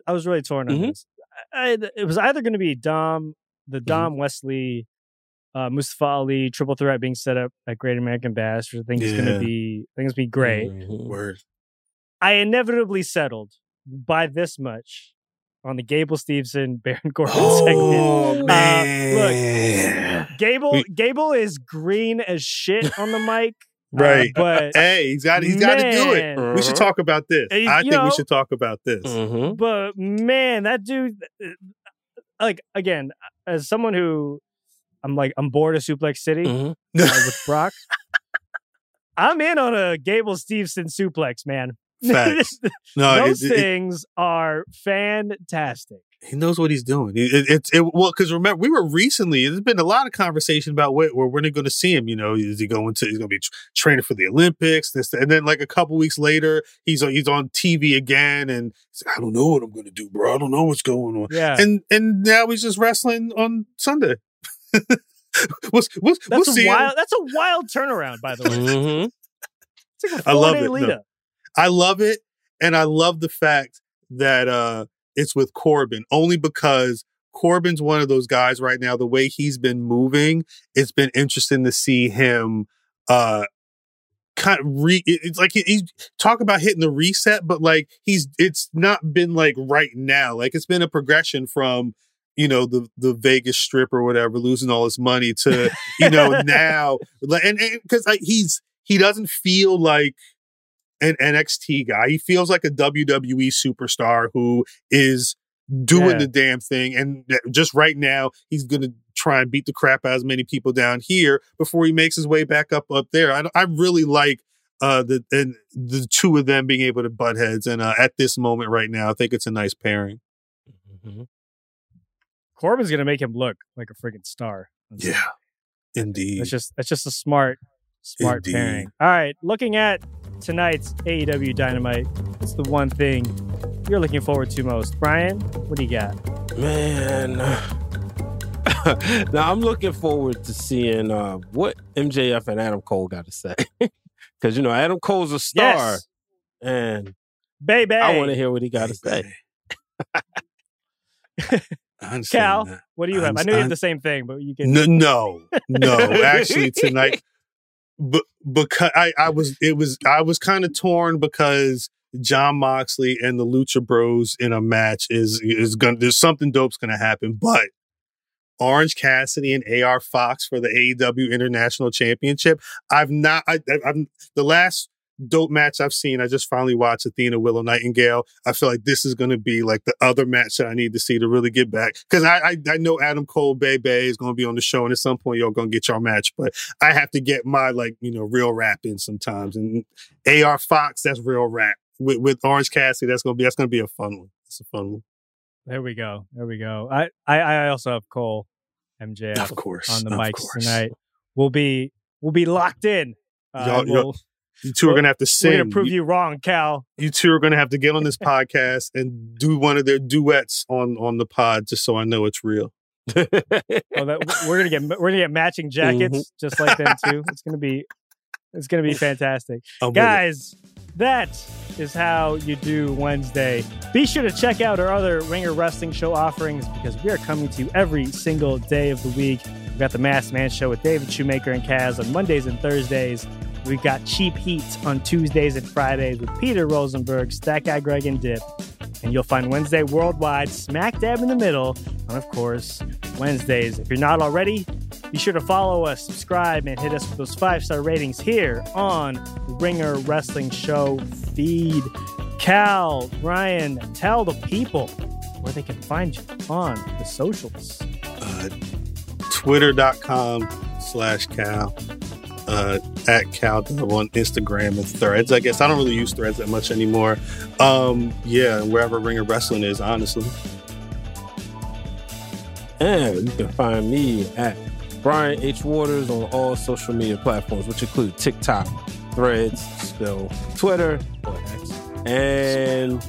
I was really torn on Mhm. this. I, I- it was either going to be Dom, the Mm-hmm. Dom Wes Lee, uh, Mustafa Ali triple threat being set up at Great American Bash, which I think is going to be, I think it's going to be great. Mhm. Word. I inevitably settled by this much on the Gable Stevenson Baron Corbin Oh segment. man, Uh, look, Gable, We- Gable is green as shit on the mic. uh, right? but hey, he's got he's got to do it. man. We should talk about this. Uh, I think know- we should talk about this. Mhm. but man, that dude, uh, like again, as someone who I'm like I'm bored of Suplex City Mhm. uh, with Brock, I'm in on a Gable Stevenson suplex, man. Facts. No, Those it- it- things are fantastic. he knows what he's doing. It, it, it's it, well because remember we were recently. There's been a lot of conversation about where, where we're going to see him. You know, is he going to? He's going to be tr- training for the Olympics. This and then like a couple weeks later, he's on he's on TV again, and like, I don't know what I'm going to do, bro. I don't know what's going on. Yeah. And and now he's just wrestling on Sunday. We'll, we'll, That's we'll a see. wild. That's a wild turnaround, by the way. Mm-hmm. It's like a I love it. lead No. I love it, and I love the fact that uh it's with Corbin only because Corbin's one of those guys right now. The way he's been moving, it's been interesting to see him uh kind of re. It's like he, he's talk about hitting the reset, but like he's it's not been like right now. Like it's been a progression from you know the the Vegas Strip or whatever, losing all his money to you know now, and because like he's he doesn't feel like an NXT guy. He feels like a WWE superstar who is doing Yeah. the damn thing. And just right now, he's going to try and beat the crap out of as many people down here before he makes his way back up up there. I, I really like uh, the and the two of them being able to butt heads. And uh, at this moment right now, I think it's a nice pairing. Corbin's gonna make him look like a freaking star. Yeah, indeed. That's just that's just a smart smart Indeed. pairing. All right, looking at tonight's AEW Dynamite, what's the one thing you're looking forward to most? Brian, what do you got? Man. now I'm looking forward to seeing uh, what MJF and Adam Cole got to say. Because, you know, Adam Cole's a star. Yes. And Baby, I want to hear what he got to say. Khal, what do you have? I know you have the same thing, but you can. No, no, no. Actually, tonight, but because I, I was, it was, I was kind of torn because Jon Moxley and the Lucha Bros in a match is is gonna. There's something dope's gonna happen, but Orange Cassidy and AR Fox for the AEW International Championship. I've not. I, I- I'm the last dope match I've seen. I just finally watched Athena Willow Nightingale. I feel like this is going to be like the other match that I need to see to really get back because I, I I know Adam Cole Bay Bay is going to be on the show and at some point y'all going to get your match, but I have to get my like you know real rap in sometimes. And AR Fox, that's real rap with with Orange Cassidy. That's going to be that's going to be a fun one. It's a fun one. There we go. There we go. I I, I also have Cole, MJF, Of course, on the of mics tonight. We'll be we'll be locked in. Uh, Y'all- and y'all- we'll- You two are going to have to We're sing. gonna prove you wrong, Khal. you two are going to have to get on this podcast and do one of their duets on on the pod just so I know it's real. Oh, that, we're gonna get we're gonna get matching jackets Mhm. just like them too. It's gonna be it's gonna be fantastic, I'm guys. That is how you do Wednesday. Be sure to check out our other Ringer Wrestling Show offerings because we are coming to you every single day of the week. We've got the Masked Man Show with David Shoemaker and Kaz on Mondays and Thursdays. We've got Cheap Heat on Tuesdays and Fridays with Peter Rosenberg, Stat Guy Greg, and Dip. And you'll find Wednesday Worldwide smack dab in the middle And of course, Wednesdays. If you're not already, be sure to follow us, subscribe, and hit us with those five star ratings here on Ringer Wrestling Show feed. Khal, Ryan, tell the people where they can find you on the socials. Uh, Twitter.com slash Khal. Uh, at Khal on Instagram and Threads. I guess I don't really use Threads that much anymore. Um, yeah, wherever Ringer Wrestling is, honestly. And you can find me at Brian H. Waters on all social media platforms, which include TikTok, Threads, still Twitter. And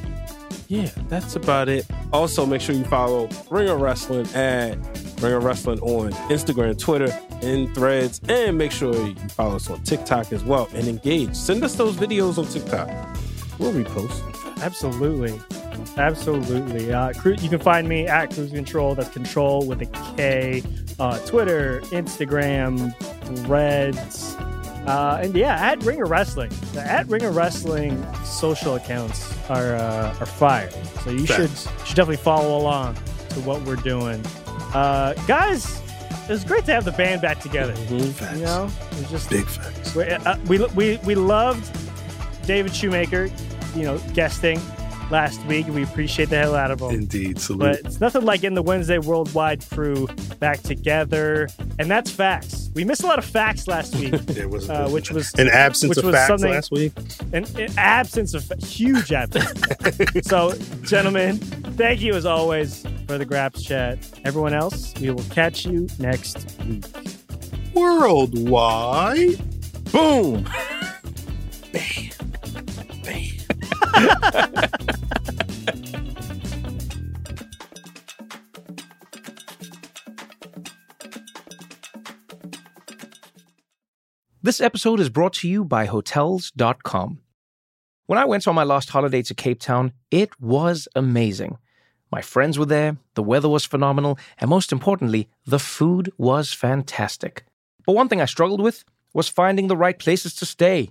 yeah, that's about it. Also, make sure you follow Ringer Wrestling at Ringer Wrestling on Instagram, Twitter, and Threads. And make sure you follow us on TikTok as well and engage. Send us those videos on TikTok. We'll repost. Absolutely. Absolutely. Uh, you can find me at Cruise Control. That's control with a K. Uh, Twitter, Instagram, Threads. Uh, and yeah, at Ringer Wrestling. The at Ringer Wrestling social accounts are uh, are fire. So you should should definitely follow along to what we're doing. Uh, guys, it was great to have the band back together. You know, it was just Big facts. we, uh, we we we loved David Shoemaker, you know, guesting last week. We appreciate the hell out of them. Indeed. Salute. But it's nothing like getting the Wednesday Worldwide crew back together, and that's facts. We missed a lot of facts last week, There was uh, which was an absence which of was facts something- last week. an, an absence of huge absence. so, gentlemen, thank you as always for the Graps chat. Everyone else, we will catch you next week. Worldwide. Boom. This episode is brought to you by Hotels.com. When I went on my last holiday to Cape Town, it was amazing. My friends were there, the weather was phenomenal, and most importantly, the food was fantastic. But one thing I struggled with was finding the right places to stay.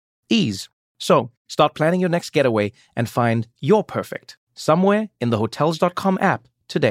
Ease. So start planning your next getaway and find your perfect somewhere in the Hotels.com app today.